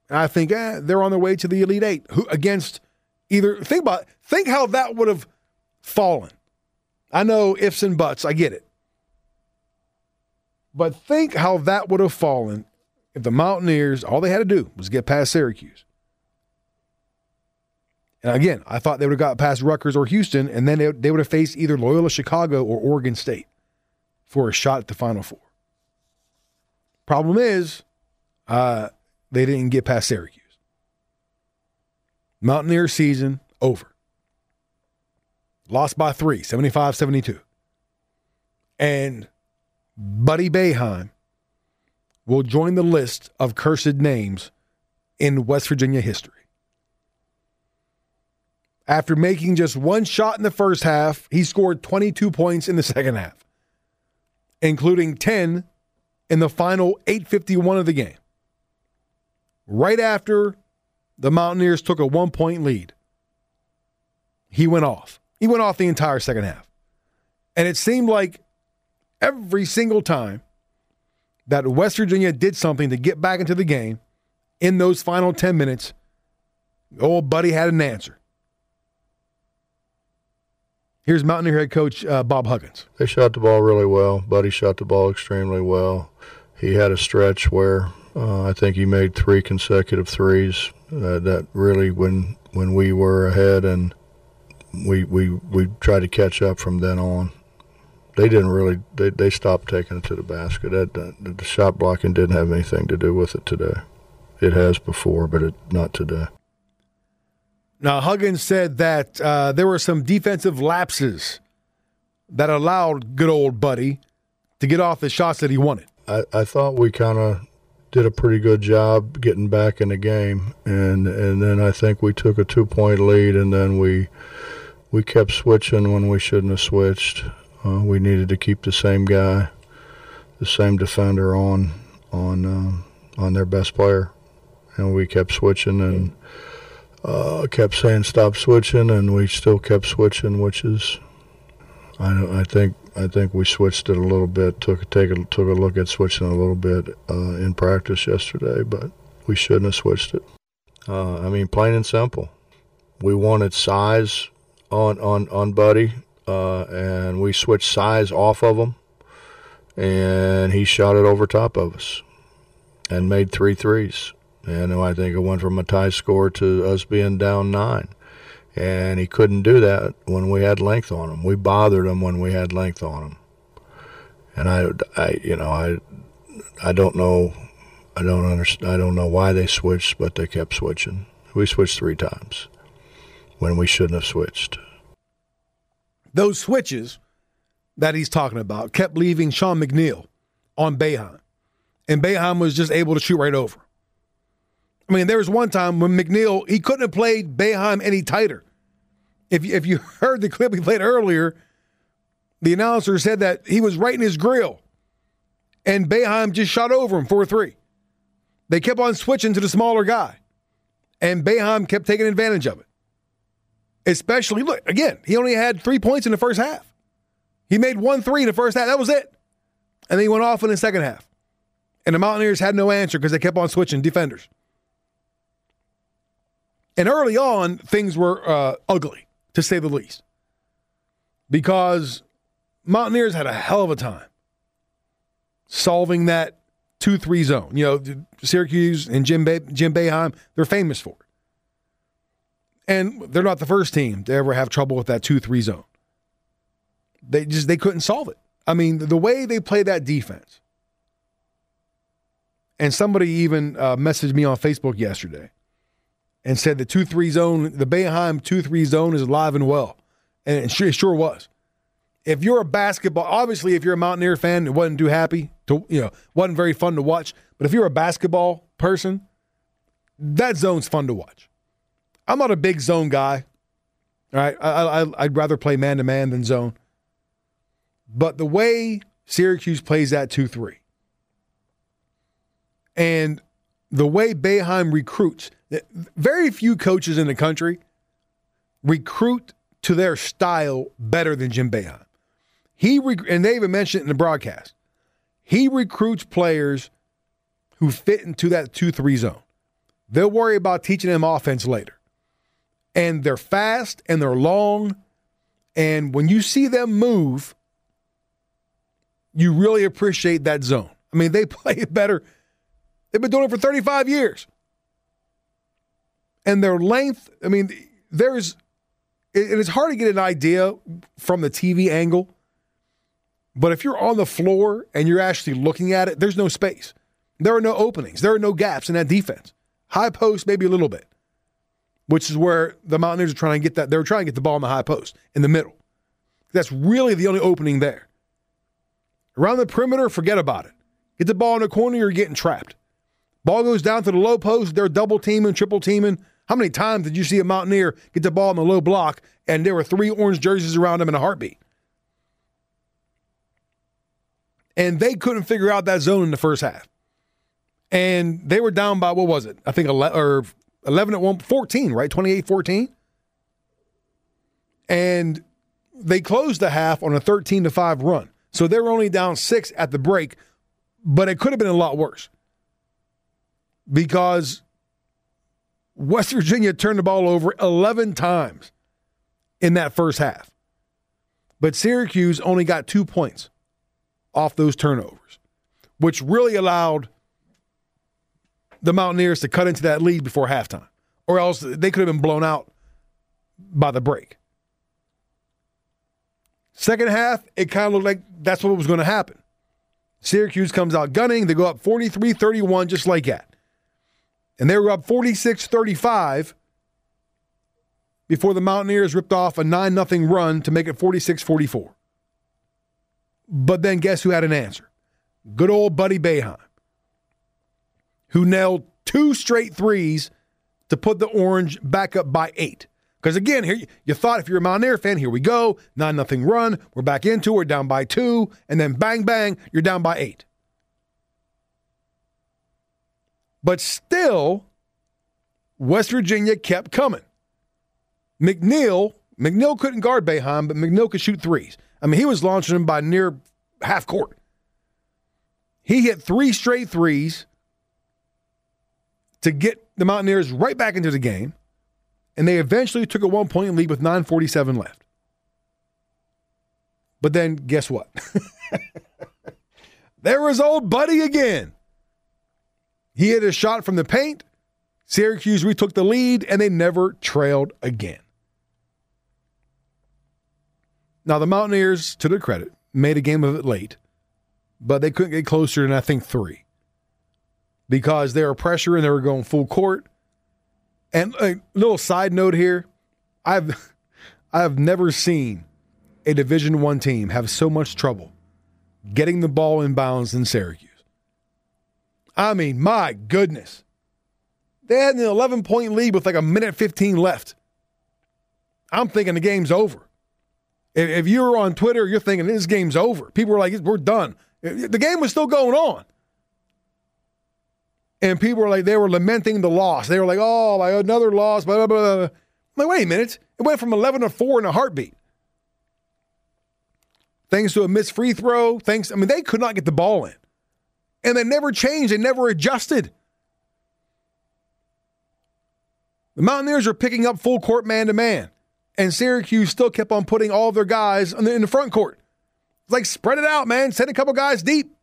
I think eh, they're on their way to the Elite Eight. Who against either? Think about think how that would have fallen. I know ifs and buts. I get it. But think how that would have fallen if the Mountaineers, all they had to do was get past Syracuse. And again, I thought they would have got past Rutgers or Houston, and then they, they would have faced either Loyola Chicago or Oregon State for a shot at the Final Four. Problem is, uh, they didn't get past Syracuse. Mountaineer season over. Lost by three, 75 72. And Buddy Boeheim will join the list of cursed names in West Virginia history. After making just one shot in the first half, he scored 22 points in the second half, including 10 in the final 851 of the game. Right after the Mountaineers took a one point lead, he went off. He went off the entire second half. And it seemed like every single time that West Virginia did something to get back into the game in those final 10 minutes, old buddy had an answer. Here's Mountaineer head coach uh, Bob Huggins. They shot the ball really well. Buddy shot the ball extremely well. He had a stretch where uh, I think he made three consecutive threes. Uh, that really, when when we were ahead, and we we we tried to catch up from then on. They didn't really. They they stopped taking it to the basket. That, that the shot blocking didn't have anything to do with it today. It has before, but it not today. Now, Huggins said that uh, there were some defensive lapses that allowed good old Buddy to get off the shots that he wanted. I, I thought we kind of did a pretty good job getting back in the game, and and then I think we took a two point lead, and then we we kept switching when we shouldn't have switched. Uh, we needed to keep the same guy, the same defender on on uh, on their best player, and we kept switching and uh, kept saying stop switching, and we still kept switching, which is I, I think I think we switched it a little bit. Took take a, took a look at switching a little bit uh, in practice yesterday, but we shouldn't have switched it. Uh, I mean, plain and simple, we wanted size on on on Buddy, uh, and we switched size off of him, and he shot it over top of us, and made three threes. And I think it went from a tie score to us being down nine and he couldn't do that when we had length on him. We bothered him when we had length on him, and I, I, you know, I, I don't know, I don't understand, I don't know why they switched, but they kept switching. We switched three times when we shouldn't have switched. Those switches that he's talking about kept leaving Sean McNeil on Boeheim, and Boeheim was just able to shoot right over. I mean, there was one time when McNeil he couldn't have played Boeheim any tighter. If if you heard the clip we played earlier, the announcer said that he was right in his grill, and Boeheim just shot over him for a three. They kept on switching to the smaller guy, and Boeheim kept taking advantage of it. Especially, look again, he only had three points in the first half. He made one three in the first half. That was it, and then he went off in the second half. And the Mountaineers had no answer because they kept on switching defenders. And early on, things were uh, ugly, to say the least, because Mountaineers had a hell of a time solving that 2 3 zone. You know, Syracuse and Jim, Bay- Jim Boeheim, they're famous for it. And they're not the first team to ever have trouble with that 2 3 zone. They just they couldn't solve it. I mean, the way they play that defense. And somebody even uh, messaged me on Facebook yesterday and said the 2 3 zone, the Boeheim 2 3 zone is alive and well. And it sure, it sure was. If you're a basketball, obviously, if you're a Mountaineer fan, it wasn't too happy to, you know, wasn't very fun to watch. But if you're a basketball person, that zone's fun to watch. I'm not a big zone guy. All right. I, I, I'd rather play man to man than zone. But the way Syracuse plays that 2 3 and the way Boeheim recruits, very few coaches in the country recruit to their style better than Jim Boeheim. He rec- and they even mentioned it in the broadcast. He recruits players who fit into that 2-3 zone. They'll worry about teaching them offense later. And they're fast and they're long and when you see them move, you really appreciate that zone. I mean, they play it better. They've been doing it for 35 years and their length. I mean, there's and it is hard to get an idea from the TV angle. But if you're on the floor and you're actually looking at it, there's no space. There are no openings. There are no gaps in that defense. High post, maybe a little bit, which is where the Mountaineers are trying to get that. They're trying to get the ball in the high post in the middle. That's really the only opening there. Around the perimeter, forget about it. Get the ball in the corner, you're getting trapped. Ball goes down to the low post. They're double teaming, triple teaming. How many times did you see a Mountaineer get the ball in the low block and there were three orange jerseys around him in a heartbeat? And they couldn't figure out that zone in the first half. And they were down by, what was it? I think 11, or 11 at 1, 14, right? 28 14. And they closed the half on a 13 to 5 run. So they were only down six at the break, but it could have been a lot worse because West Virginia turned the ball over 11 times in that first half. But Syracuse only got two points off those turnovers, which really allowed the Mountaineers to cut into that lead before halftime, or else they could have been blown out by the break. Second half, it kind of looked like that's what was going to happen. Syracuse comes out gunning. They go up 43 31, just like that and they were up 46 35 before the Mountaineers ripped off a 9 0 run to make it 46 44. But then guess who had an answer? Good old Buddy Boeheim, who nailed two straight threes to put the Orange back up by eight. Because again, here you thought if you're a Mountaineer fan, here we go, nine nothing run, we're back into we're down by two, and then bang bang, you're down by eight. But still, West Virginia kept coming. McNeil, McNeil couldn't guard Boeheim, but McNeil could shoot threes. I mean, he was launching them by near half court. He hit three straight threes to get the Mountaineers right back into the game, and they eventually took a one point lead with 9.47 left. But then guess what? there was old Buddy again. He hit a shot from the paint. Syracuse retook the lead, and they never trailed again. Now, the Mountaineers, to their credit, made a game of it late, but they couldn't get closer than, I think, three because they were and they were going full court. And a little side note here I've, I've never seen a Division One team have so much trouble getting the ball in bounds in Syracuse. I mean, my goodness. They had an 11 point lead with like a minute 15 left. I'm thinking the game's over. If you're on Twitter, you're thinking this game's over. People were like, we're done. The game was still going on. And people were like, they were lamenting the loss. They were like, oh, another loss, blah, blah, blah. I'm like, wait a minute. It went from 11 to 4 in a heartbeat. Thanks to a missed free throw. Thanks. I mean, they could not get the ball in. And they never changed. They never adjusted. The Mountaineers are picking up full court man to man and Syracuse still kept on putting all their guys in the, in the front court. It's like spread it out, man. Send a couple guys deep.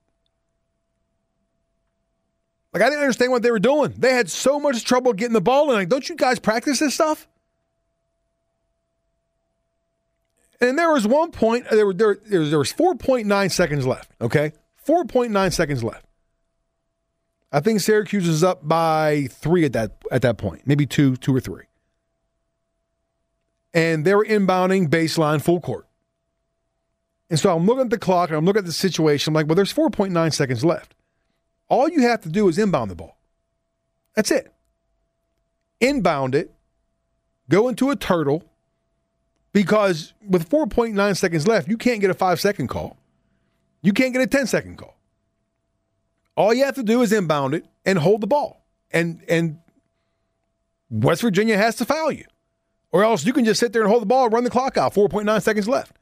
Like I didn't understand what they were doing. They had so much trouble getting the ball in. Like, don't you guys practice this stuff? And there was one point. There were there, there was, there was four point nine seconds left. Okay, four point nine seconds left. I think Syracuse is up by three at that at that point, maybe two, two or three and they were inbounding baseline full court. And so I'm looking at the clock and I'm looking at the situation. I'm like, well, there's 4.9 seconds left. All you have to do is inbound the ball. That's it. Inbound it, go into a turtle, because with 4.9 seconds left, you can't get a five second call. You can't get a 10 second call. All you have to do is inbound it and hold the ball. And and West Virginia has to foul you. Or else you can just sit there and hold the ball and run the clock out. 4.9 seconds left.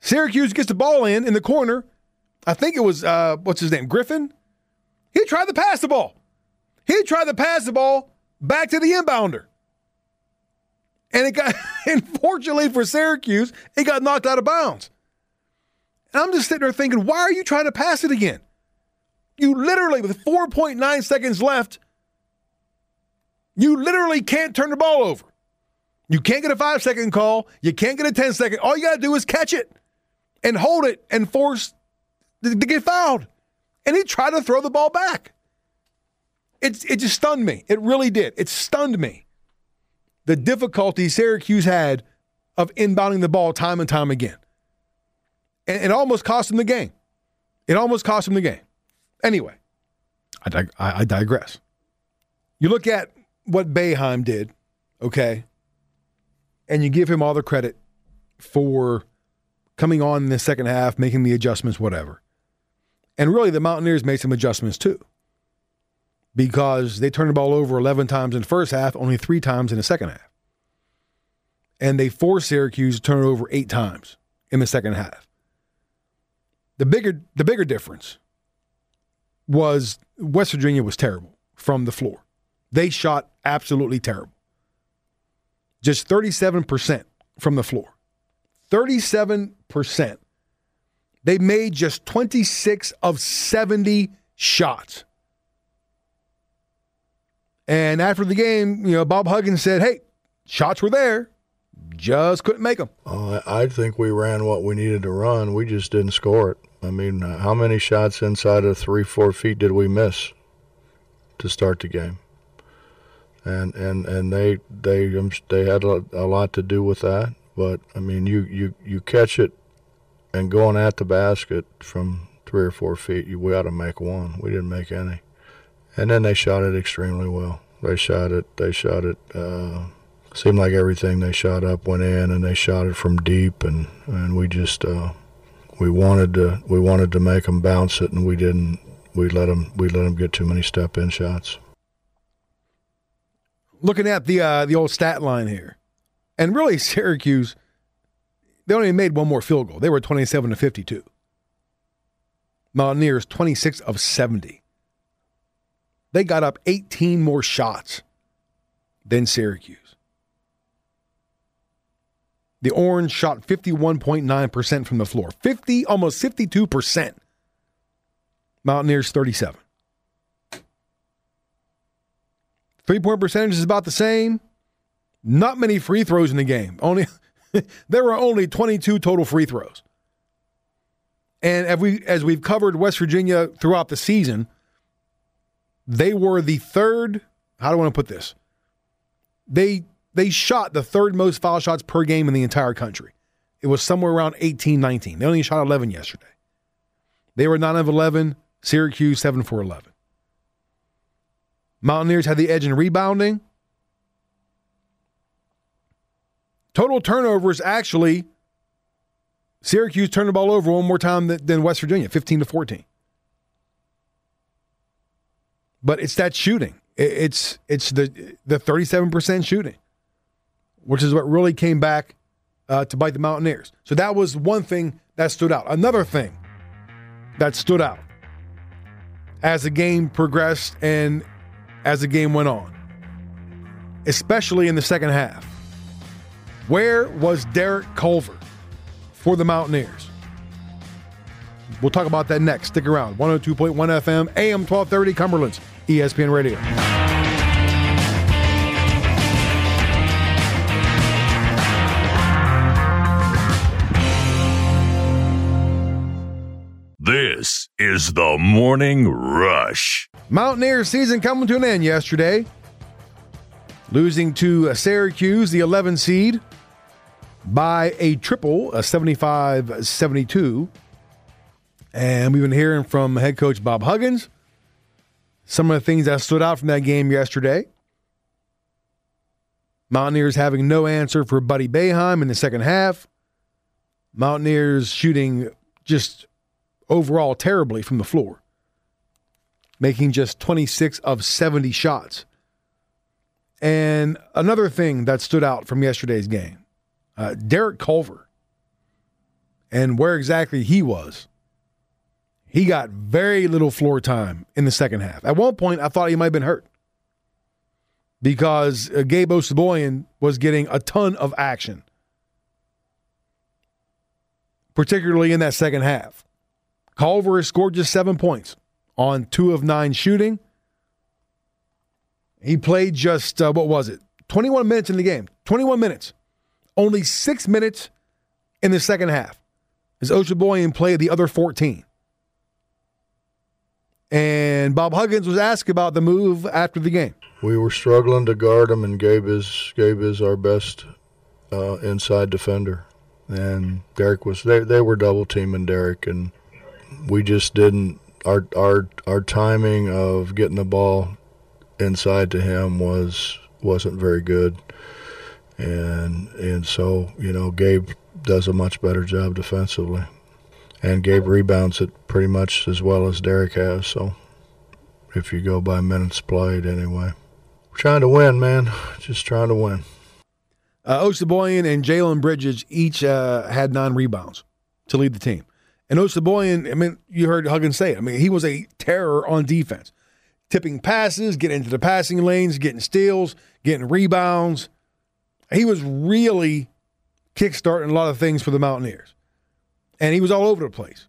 Syracuse gets the ball in in the corner. I think it was, uh, what's his name, Griffin? He tried to pass the ball. He tried to pass the ball back to the inbounder. And it got, unfortunately for Syracuse, it got knocked out of bounds. And I'm just sitting there thinking, why are you trying to pass it again? You literally, with 4.9 seconds left, you literally can't turn the ball over. You can't get a five second call. You can't get a 10 second. All you got to do is catch it and hold it and force to, to get fouled. And he tried to throw the ball back. It, it just stunned me. It really did. It stunned me. The difficulty Syracuse had of inbounding the ball time and time again. And it almost cost him the game. It almost cost him the game. Anyway, I, dig- I, I digress. You look at what Boeheim did, okay? and you give him all the credit for coming on in the second half, making the adjustments, whatever. And really, the Mountaineers made some adjustments too, because they turned the ball over 11 times in the first half, only three times in the second half. And they forced Syracuse to turn it over eight times in the second half. The bigger, the bigger difference was West Virginia was terrible from the floor. They shot absolutely terrible just 37% from the floor. 37%. They made just 26 of 70 shots. And after the game, you know, Bob Huggins said, hey, shots were there, just couldn't make them. Uh, I think we ran what we needed to run. We just didn't score it. I mean, uh, how many shots inside of three, four feet did we miss to start the game? and and and they they um, they had a, lot to do with that. But I mean, you you you catch it and going at the basket from three or four feet, you, we ought to make one. We didn't make any, and then they shot it extremely well. They shot it. They shot it. Uh, seemed like everything they shot up went in, and they shot it from deep, and and we just uh, we wanted to we wanted to make them bounce it, and we didn't. We let them we let them get too many step in shots looking at the uh, the old stat line here, and really Syracuse they only made one more field goal. They were 27 to 52. Mountaineers 26 of 70. They got up 18 more shots than Syracuse. The Orange shot 51.9% from the floor. 50 almost 52%. Mountaineers 37. Three-point percentage is about the same. Not many free throws in the game. Only there were only 22 total free throws. And as we as we've covered West Virginia throughout the season, they were the third. How do I want to put this? They they shot the third most foul shots per game in the entire country. It was somewhere around 18, 19. They only shot 11 yesterday. They were 9 of 11. Syracuse 7 for 11. Mountaineers had the edge in rebounding. Total turnovers actually Syracuse turned the ball over one more time than West Virginia, 15 to 14. But it's that shooting. It's it's the the 37% shooting, which is what really came back uh, to bite the Mountaineers. So that was one thing that stood out. Another thing that stood out as the game progressed and as the game went on, especially in the second half. Where was Derek Culver for the Mountaineers? We'll talk about that next. Stick around. 102.1 FM, AM 1230, Cumberland's ESPN Radio. Is the Morning Rush. Mountaineers season coming to an end yesterday. Losing to uh, Syracuse, the 11 seed, by a triple, a 75 72. And we've been hearing from head coach Bob Huggins some of the things that stood out from that game yesterday. Mountaineers having no answer for Buddy Boeheim in the second half. Mountaineers shooting just overall terribly from the floor, making just 26 of 70 shots. And another thing that stood out from yesterday's game uh, Derek Culver and where exactly he was. He got very little floor time in the second half. At one point, I thought he might have been hurt because uh, Gabe Osabuohien was getting a ton of action, particularly in that second half. Culver scored just seven points on two of nine shooting. He played just, uh, what was it? 21 minutes in the game. 21 minutes. Only six minutes in the second half. As Osabuohien played the other 14. And Bob Huggins was asked about the move after the game. We were struggling to guard him, and Gabe is Gabe is our best uh, inside defender. And Derek was they they were double teaming Derek, and we just didn't our our our timing of getting the ball inside to him was wasn't very good. And and so, you know, Gabe does a much better job defensively. And Gabe rebounds it pretty much as well as Derek has, so if you go by minutes played anyway. We're trying to win, man. Just trying to win. Uh, Osabuohien and Jalen Bridges each uh, had nine rebounds to lead the team. And Osabuohien, I mean, you heard Huggins say it. I mean, he was a terror on defense, tipping passes, getting into the passing lanes, getting steals, getting rebounds. He was really kickstarting a lot of things for the Mountaineers. And he was all over the place.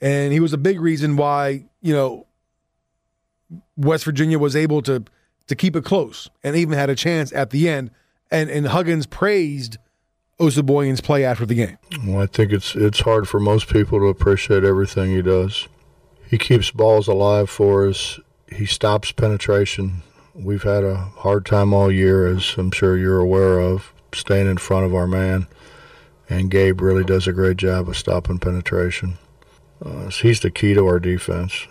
And he was a big reason why, you know, West Virginia was able to to keep it close and even had a chance at the end. And and Huggins praised Osabuohien's play after the game. Well, I think it's it's hard for most people to appreciate everything he does. He keeps balls alive for us. He stops penetration. We've had a hard time all year, as I'm sure you're aware of, staying in front of our man. And Gabe really does a great job of stopping penetration. Uh, so he's the key to our defense.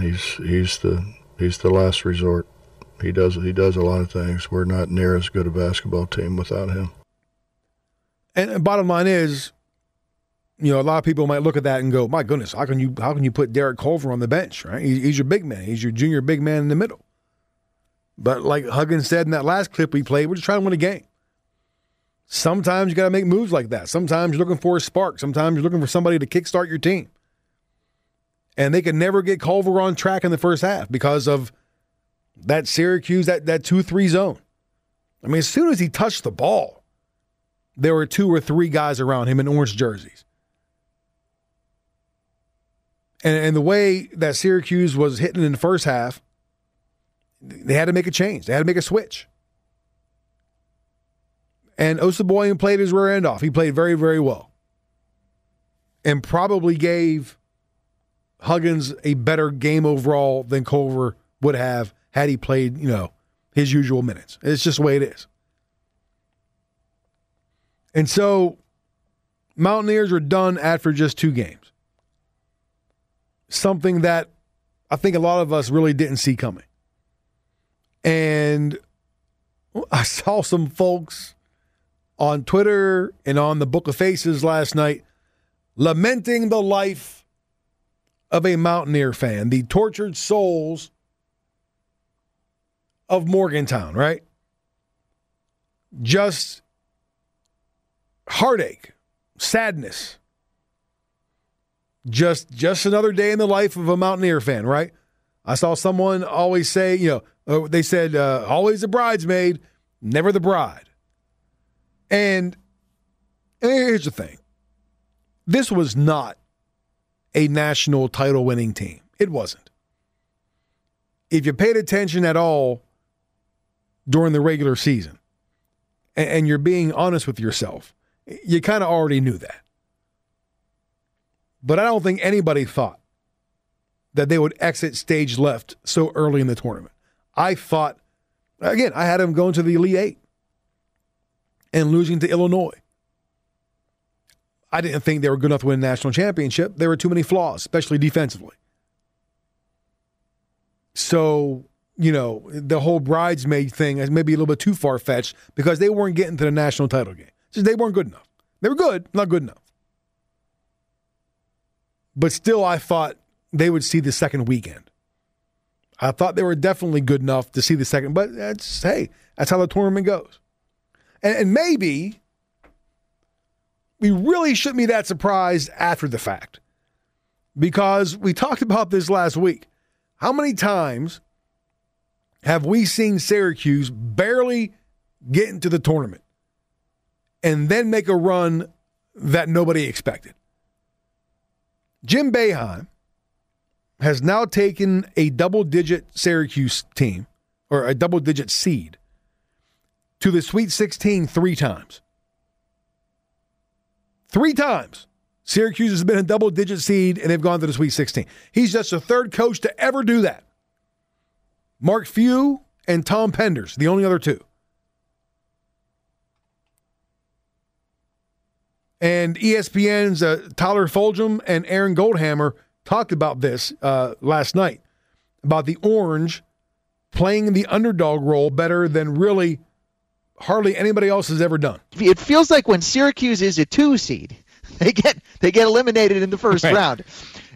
He's he's the he's the last resort. He does he does a lot of things. We're not near as good a basketball team without him. And bottom line is, you know, a lot of people might look at that and go, "My goodness, how can you how can you put Derek Culver on the bench? Right? He's, your big man. He's your junior big man in the middle." But like Huggins said in that last clip we played, we're just trying to win a game. Sometimes you got to make moves like that. Sometimes you're looking for a spark. Sometimes you're looking for somebody to kickstart your team. And they could never get Culver on track in the first half because of that Syracuse, that, that 2 3 zone. I mean, as soon as he touched the ball, there were two or three guys around him in orange jerseys. And, and the way that Syracuse was hitting in the first half, they had to make a change. They had to make a switch. And Osabuohien played his rear end off. He played very, very well. And probably gave Huggins a better game overall than Culver would have had he played, you know, his usual minutes. It's just the way it is. And so Mountaineers are done after just two games. Something that I think a lot of us really didn't see coming. And I saw some folks on Twitter and on the Book of Faces last night lamenting the life of a Mountaineer fan, the tortured souls of Morgantown, right? Just heartache, sadness. Just just another day in the life of a Mountaineer fan, right? I saw someone always say, you know, uh, they said uh, always the bridesmaid, never the bride. And, here's the thing. This was not a national title winning team. It wasn't. If you paid attention at all during the regular season and you're being honest with yourself, you kind of already knew that. But I don't think anybody thought that they would exit stage left so early in the tournament. I thought, again, I had them going to the Elite Eight and losing to Illinois. I didn't think they were good enough to win a national championship. There were too many flaws, especially defensively. So, you know, the whole bridesmaid thing is maybe a little bit too far fetched because they weren't getting to the national title game. Just they weren't good enough. They were good, not good enough. But still, I thought they would see the second weekend. I thought they were definitely good enough to see the second, but that's hey, that's how the tournament goes. And, and maybe we really shouldn't be that surprised after the fact because we talked about this last week. How many times have we seen Syracuse barely get into the tournament and then make a run that nobody expected? Jim Boeheim has now taken a double digit Syracuse team or a double digit seed to the Sweet 16 three times. Three times. Syracuse has been a double digit seed and they've gone to the Sweet 16. He's just the third coach to ever do that. Mark Few and Tom Penders, the only other two. And ESPN's uh, Tyler Fulghum and Aaron Goldhammer talked about this uh, last night about the Orange playing the underdog role better than really hardly anybody else has ever done. It feels like when Syracuse is a two seed, they get they get eliminated in the first right. round.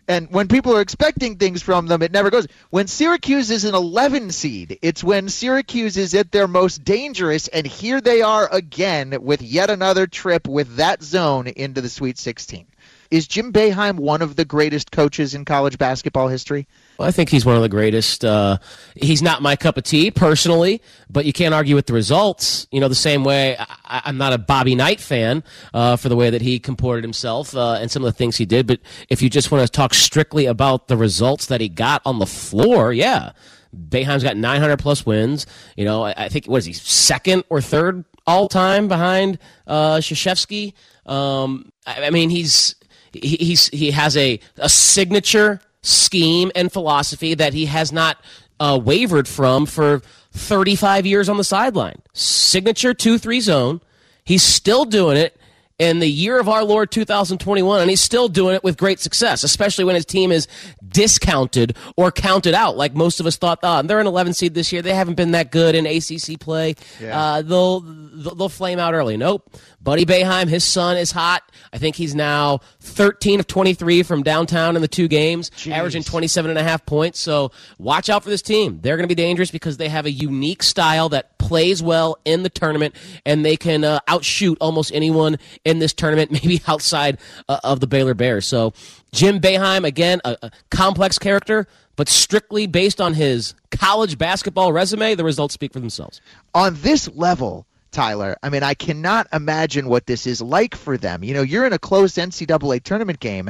And when people are expecting things from them, it never goes. When Syracuse is an 11 seed, it's when Syracuse is at their most dangerous, and here they are again with yet another trip with that zone into the Sweet 16. Is Jim Boeheim one of the greatest coaches in college basketball history? Well, I think he's one of the greatest. Uh, he's not my cup of tea personally, but you can't argue with the results. You know, the same way I, am not a Bobby Knight fan uh, for the way that he comported himself uh, and some of the things he did. But if you just want to talk strictly about the results that he got on the floor, yeah. Boeheim's got 900 plus wins. You know, I, I think, what is he, second or third all time behind uh, Krzyzewski? Um, I, I mean, he's he, he's he has a, a signature scheme and philosophy that he has not uh, wavered from for 35 years on the sideline. Signature 2 3 zone. He's still doing it in the year of our Lord 2021, and he's still doing it with great success, especially when his team is discounted or counted out, like most of us thought. Oh, they're an 11 seed this year. They haven't been that good in ACC play. Yeah. Uh, they'll they'll flame out early. Nope. Buddy Boeheim, his son is hot. I think he's now 13 of 23 from downtown in the two games, Jeez. averaging 27 and a half points. So watch out for this team. They're going to be dangerous because they have a unique style that plays well in the tournament, and they can uh, outshoot almost anyone in this tournament, maybe outside uh, of the Baylor Bears. So Jim Boeheim, again, a, a complex character, but strictly based on his college basketball resume, the results speak for themselves. On this level, Tyler. I mean, I cannot imagine what this is like for them. You know, you're in a closed NCAA tournament game.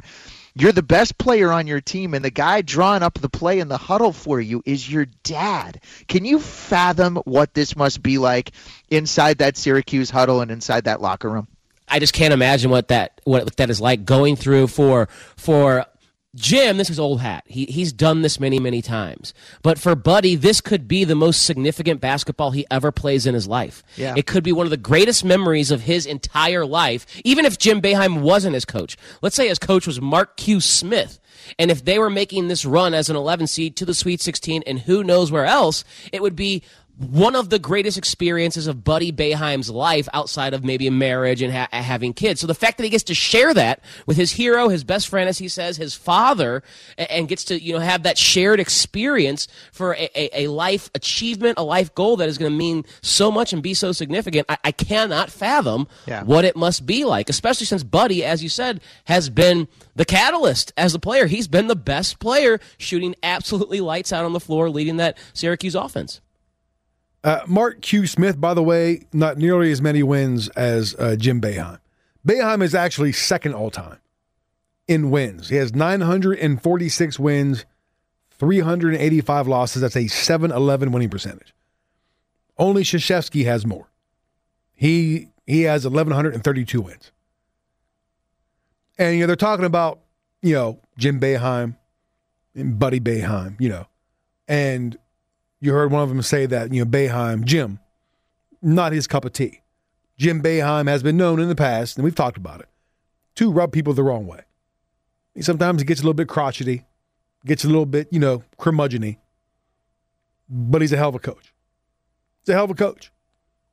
You're the best player on your team, and the guy drawing up the play in the huddle for you is your dad. Can you fathom what this must be like inside that Syracuse huddle and inside that locker room? I just can't imagine what that what that is like going through for for Jim, this is old hat. He, he's done this many, many times. But for Buddy, this could be the most significant basketball he ever plays in his life. Yeah. It could be one of the greatest memories of his entire life, even if Jim Boeheim wasn't his coach. Let's say his coach was Mark Q. Smith. And if they were making this run as an 11 seed to the Sweet 16 and who knows where else, it would be one of the greatest experiences of Buddy Boeheim's life outside of maybe a marriage and ha- having kids. So the fact that he gets to share that with his hero, his best friend, as he says, his father, and, and gets to you know have that shared experience for a, a, a life achievement, a life goal that is going to mean so much and be so significant, I, I cannot fathom yeah. what it must be like, especially since Buddy, as you said, has been the catalyst as a player. He's been the best player, shooting absolutely lights out on the floor, leading that Syracuse offense. Uh, Mark Q. Smith, by the way, not nearly as many wins as uh, Jim Boeheim. Boeheim is actually second all time in wins. He has 946 wins, 385 losses. That's a 7 11 winning percentage. Only Krzyzewski has more. He he has 1,132 wins. And, you know, they're talking about, you know, Jim Boeheim and Buddy Boeheim, you know, and you heard one of them say that, you know, Boeheim, Jim, not his cup of tea. Jim Boeheim has been known in the past, and we've talked about it, to rub people the wrong way. Sometimes he gets a little bit crotchety, gets a little bit, you know, curmudgeony, but he's a hell of a coach. He's a hell of a coach.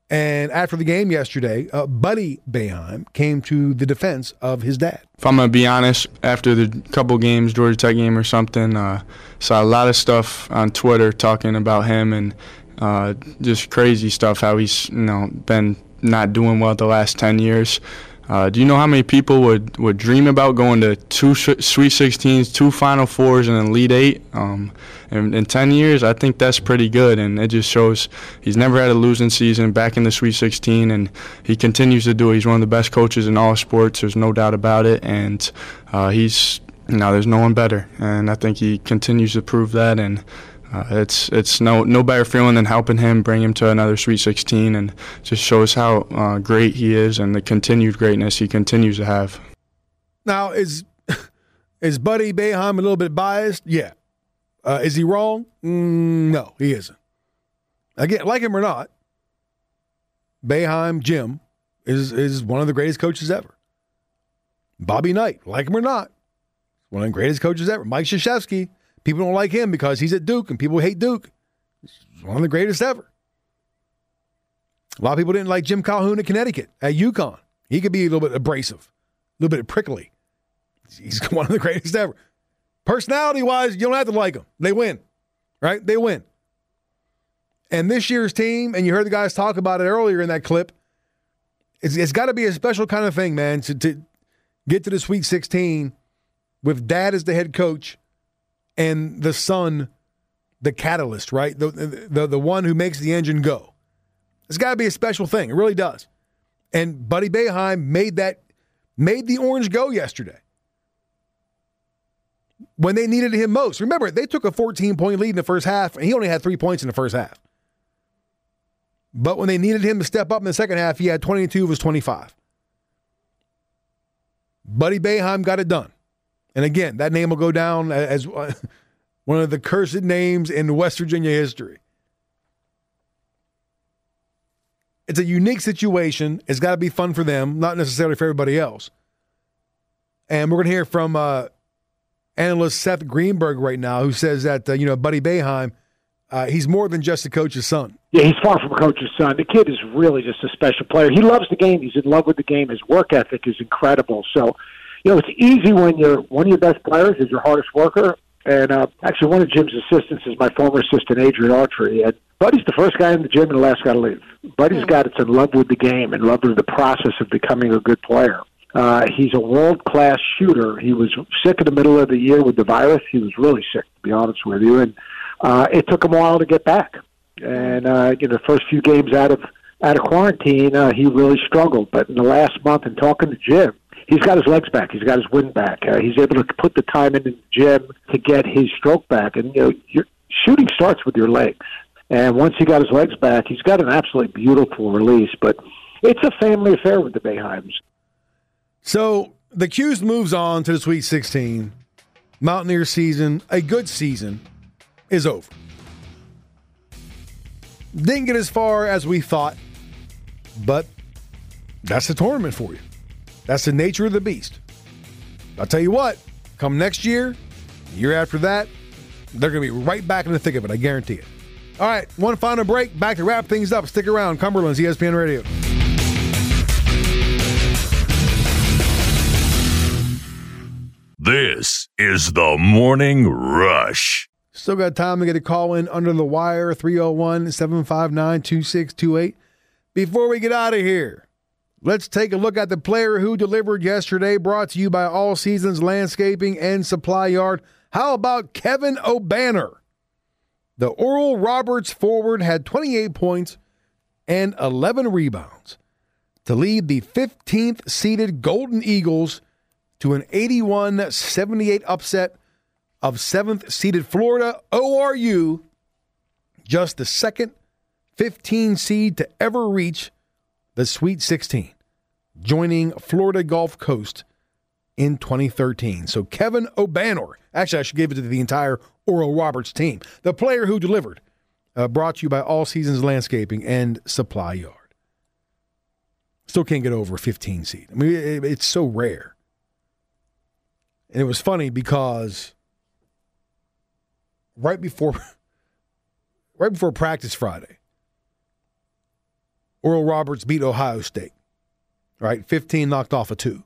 And after the game yesterday, uh, Buddy Boeheim came to the defense of his dad. If I'm gonna be honest, after the couple games, Georgia Tech game or something, uh, saw a lot of stuff on Twitter talking about him and uh, just crazy stuff. How he's you know been not doing well the last ten years. Uh, do you know how many people would, would dream about going to two Sweet 16s, two Final Fours, and then Elite Eight? Um, in, in 10 years, I think that's pretty good, and it just shows he's never had a losing season back in the Sweet 16, and he continues to do it. He's one of the best coaches in all sports, there's no doubt about it, and uh, he's, know, there's no one better, and I think he continues to prove that, and uh, it's it's no no better feeling than helping him bring him to another Sweet 16, and just shows how uh, great he is and the continued greatness he continues to have. Now is is Buddy Boeheim a little bit biased? Yeah. Uh, is he wrong? Mm, no, he isn't. Again, like him or not, Boeheim Jim is is one of the greatest coaches ever. Bobby Knight, like him or not, one of the greatest coaches ever. Mike Krzyzewski People don't like him because he's at Duke and people hate Duke. He's one of the greatest ever. A lot of people didn't like Jim Calhoun at Connecticut, at UConn. He could be a little bit abrasive, a little bit prickly. He's one of the greatest ever. Personality wise, you don't have to like them. They win, right? They win. And this year's team, and you heard the guys talk about it earlier in that clip, it's, it's got to be a special kind of thing, man, to, to get to the Sweet 16 with dad as the head coach and the sun, the catalyst, right? The, the, the one who makes the engine go. It's got to be a special thing. It really does. And Buddy Boeheim made that, made the orange go yesterday when they needed him most. Remember, they took a 14 point lead in the first half, and he only had three points in the first half. But when they needed him to step up in the second half, he had 22 of his 25. Buddy Boeheim got it done. And again, that name will go down as one of the cursed names in West Virginia history. it's a unique situation. It's got to be fun for them, not necessarily for everybody else. And we're going to hear from uh, analyst Seth Greenberg right now, who says that uh, you know Buddy Boeheim, uh, he's more than just a coach's son. Yeah, he's far from a coach's son. The kid is really just a special player. He loves the game. He's in love with the game. His work ethic is incredible. So, you know, it's easy when you're one of your best players is your hardest worker. And uh, actually, one of Jim's assistants is my former assistant, Adrian Autry. And Buddy's the first guy in the gym and the last guy to leave. Buddy's got it's in love with the game and love with the process of becoming a good player. Uh, he's a world class shooter. He was sick in the middle of the year with the virus. He was really sick, to be honest with you, and uh, it took him a while to get back. And uh, you know, the first few games out of out of quarantine, uh, he really struggled. But in the last month, and talking to Jim, he's got his legs back. He's got his wind back. Uh, he's able to put the time in the gym to get his stroke back. And you know, your shooting starts with your legs. And once he got his legs back, he's got an absolutely beautiful release. But it's a family affair with the Boeheims. So the 'Cuse moves on to the Sweet 16. Mountaineer season, a good season, is over. Didn't get as far as we thought, but that's the tournament for you. That's the nature of the beast. I'll tell you what, come next year, year after that, they're going to be right back in the thick of it. I guarantee it. All right, one final break. Back to wrap things up. Stick around. Cumberland's ESPN Radio. This is the Morning Rush. Still got time to get a call in under the wire 301 759 2628. Before we get out of here, let's take a look at the player who delivered yesterday, brought to you by All Seasons Landscaping and Supply Yard. How about Kevin Obanor? The Oral Roberts forward had 28 points and 11 rebounds to lead the 15th seeded Golden Eagles to an 81 78 upset of 7th seeded Florida ORU, just the second 15 seed to ever reach the Sweet 16, joining Florida Gulf Coast in 2013. So Kevin Obanor, actually, I should give it to the entire Oral Roberts team, the player who delivered, uh, brought to you by All Seasons Landscaping and Supply Yard. Still can't get over a 15 seed. I mean, it, it's so rare. And it was funny because right before right before practice Friday, Oral Roberts beat Ohio State. Right? 15 knocked off a 2.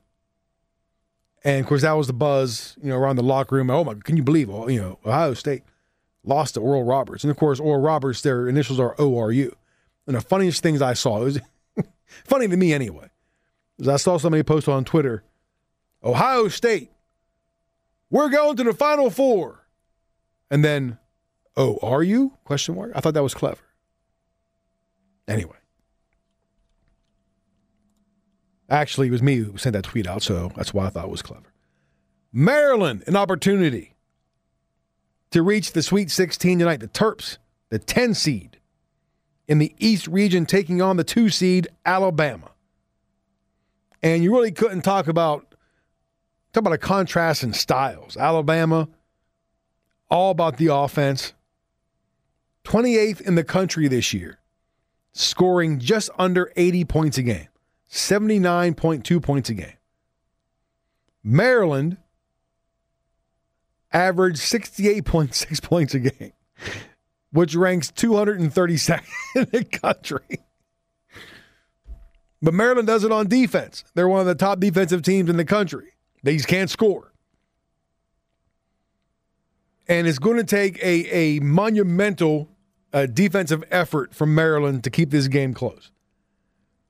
And of course that was the buzz, you know, around the locker room. Oh my, can you believe, oh, you know, Ohio State lost to Oral Roberts. And of course, Oral Roberts their initials are ORU. And the funniest things I saw, it was funny to me anyway. Is I saw somebody post on Twitter, Ohio State we're going to the Final Four. And then, oh, are you? Question mark. I thought that was clever. Anyway. Actually, it was me who sent that tweet out, so that's why I thought it was clever. Maryland, an opportunity to reach the Sweet 16 tonight. The Terps, the 10 seed in the East region, taking on the 2 seed Alabama. And you really couldn't talk about Talk about a contrast in styles. Alabama, all about the offense. 28th in the country this year, scoring just under 80 points a game, 79.2 points a game. Maryland averaged 68.6 points a game, which ranks 232nd in the country. But Maryland does it on defense. They're one of the top defensive teams in the country. They just can't score. And it's going to take a, a monumental uh, defensive effort from Maryland to keep this game close.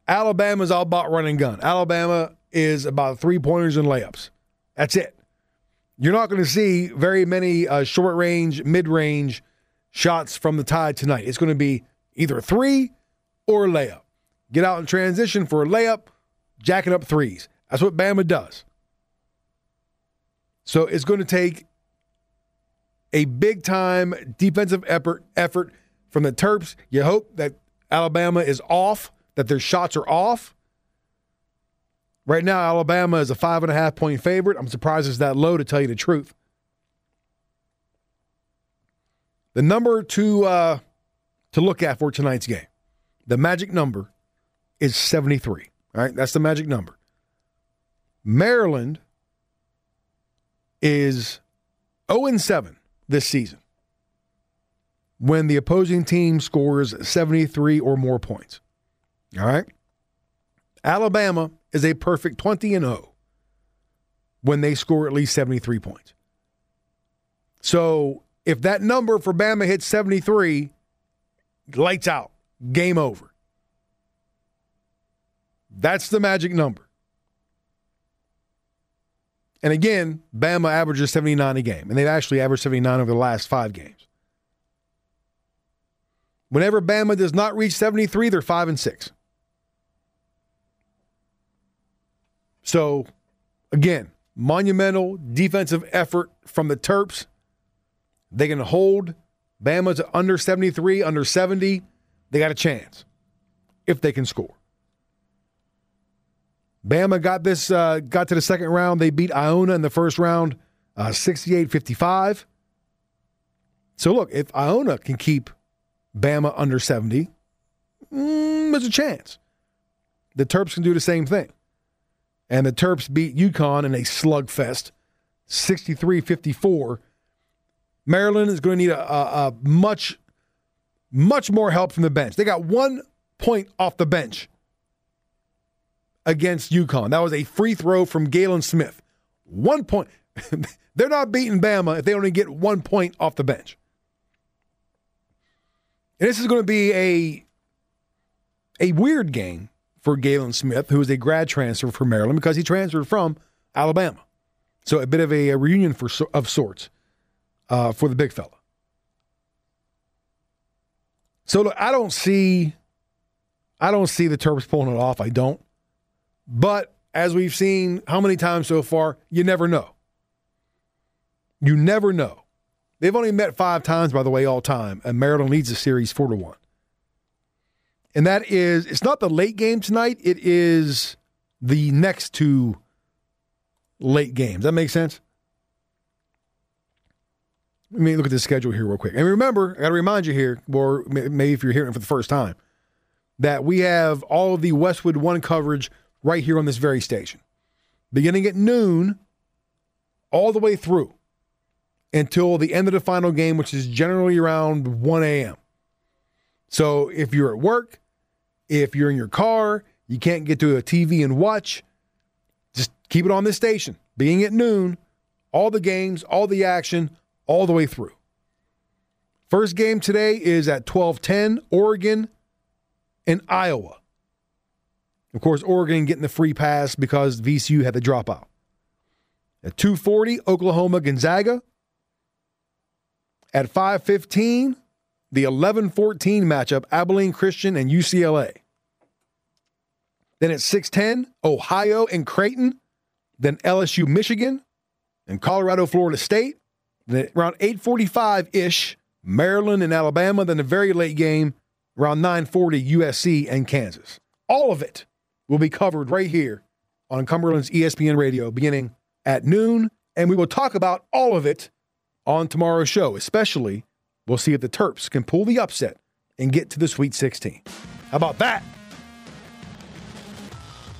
Alabama's all about running gun. Alabama is about three pointers and layups. That's it. You're not going to see very many uh, short range, mid range shots from the Tide tonight. It's going to be either three or layup. Get out in transition for a layup, jacking up threes. That's what Bama does. So it's going to take a big time defensive effort effort from the Terps. You hope that Alabama is off, that their shots are off. Right now, Alabama is a five and a half point favorite. I'm surprised it's that low to tell you the truth. The number to uh, to look at for tonight's game, the magic number is 73. All right, that's the magic number. Maryland is 0 and 7 this season when the opposing team scores 73 or more points. All right? Alabama is a perfect 20 and 0 when they score at least 73 points. So if that number for Bama hits 73, lights out, game over. That's the magic number. And again, Bama averages 79 a game, and they've actually averaged 79 over the last five games. Whenever Bama does not reach 73, they're 5 and 6. So, again, monumental defensive effort from the Terps. They can hold Bama to under 73, under 70. They got a chance if they can score. Bama got this, uh, got to the second round. They beat Iona in the first round, uh, 68 55. So, look, if Iona can keep Bama under 70, mm, there's a chance. The Terps can do the same thing. And the Terps beat UConn in a slugfest, 63 54. Maryland is going to need a, a, a, much, much more help from the bench. They got one point off the bench against UConn. That was a free throw from Galin Smith. One point. They're not beating Bama if they only get one point off the bench. And this is going to be a a weird game for Galin Smith, who is a grad transfer from Maryland because he transferred from Alabama. So a bit of a, a reunion for of sorts uh, for the big fella. So look, I don't see, I don't see the Terps pulling it off. I don't. But as we've seen how many times so far, you never know. You never know. They've only met five times, by the way, all time, and Maryland leads the series four to one. And that is, it's not the late game tonight, it is the next two late games. That makes sense? Let me look at the schedule here real quick. And remember, I got to remind you here, or maybe if you're hearing for the first time, that we have all of the Westwood One coverage right here on this very station, beginning at noon all the way through until the end of the final game, which is generally around 1 a.m. So if you're at work, if you're in your car, you can't get to a TV and watch, just keep it on this station. Being at noon, all the games, all the action, all the way through. First game today is at 12:10, Oregon and Iowa. Of course, Oregon getting the free pass because VCU had the dropout. At 2:40, Oklahoma Gonzaga. At 5:15, the 11-14 matchup, Abilene Christian and UCLA. Then at 6:10, Ohio and Creighton. Then LSU Michigan and Colorado Florida State. Then around 8:45 ish, Maryland and Alabama. Then a very late game around 9:40 USC and Kansas. All of it will be covered right here on Cumberland's ESPN Radio beginning at noon. And we will talk about all of it on tomorrow's show, especially we'll see if the Terps can pull the upset and get to the Sweet 16. How about that?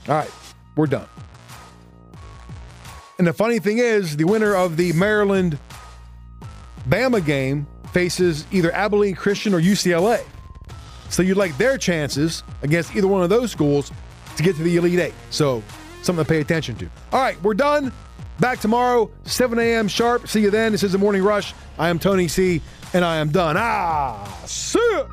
All right, we're done. And the funny thing is, the winner of the Maryland Bama game faces either Abilene Christian or UCLA. So you'd like their chances against either one of those schools to get to the Elite Eight. So, something to pay attention to. All right, we're done. Back tomorrow, 7 a.m. sharp. See you then. This is the Morning Rush. I am Tony C, and I am done. Ah, see ya.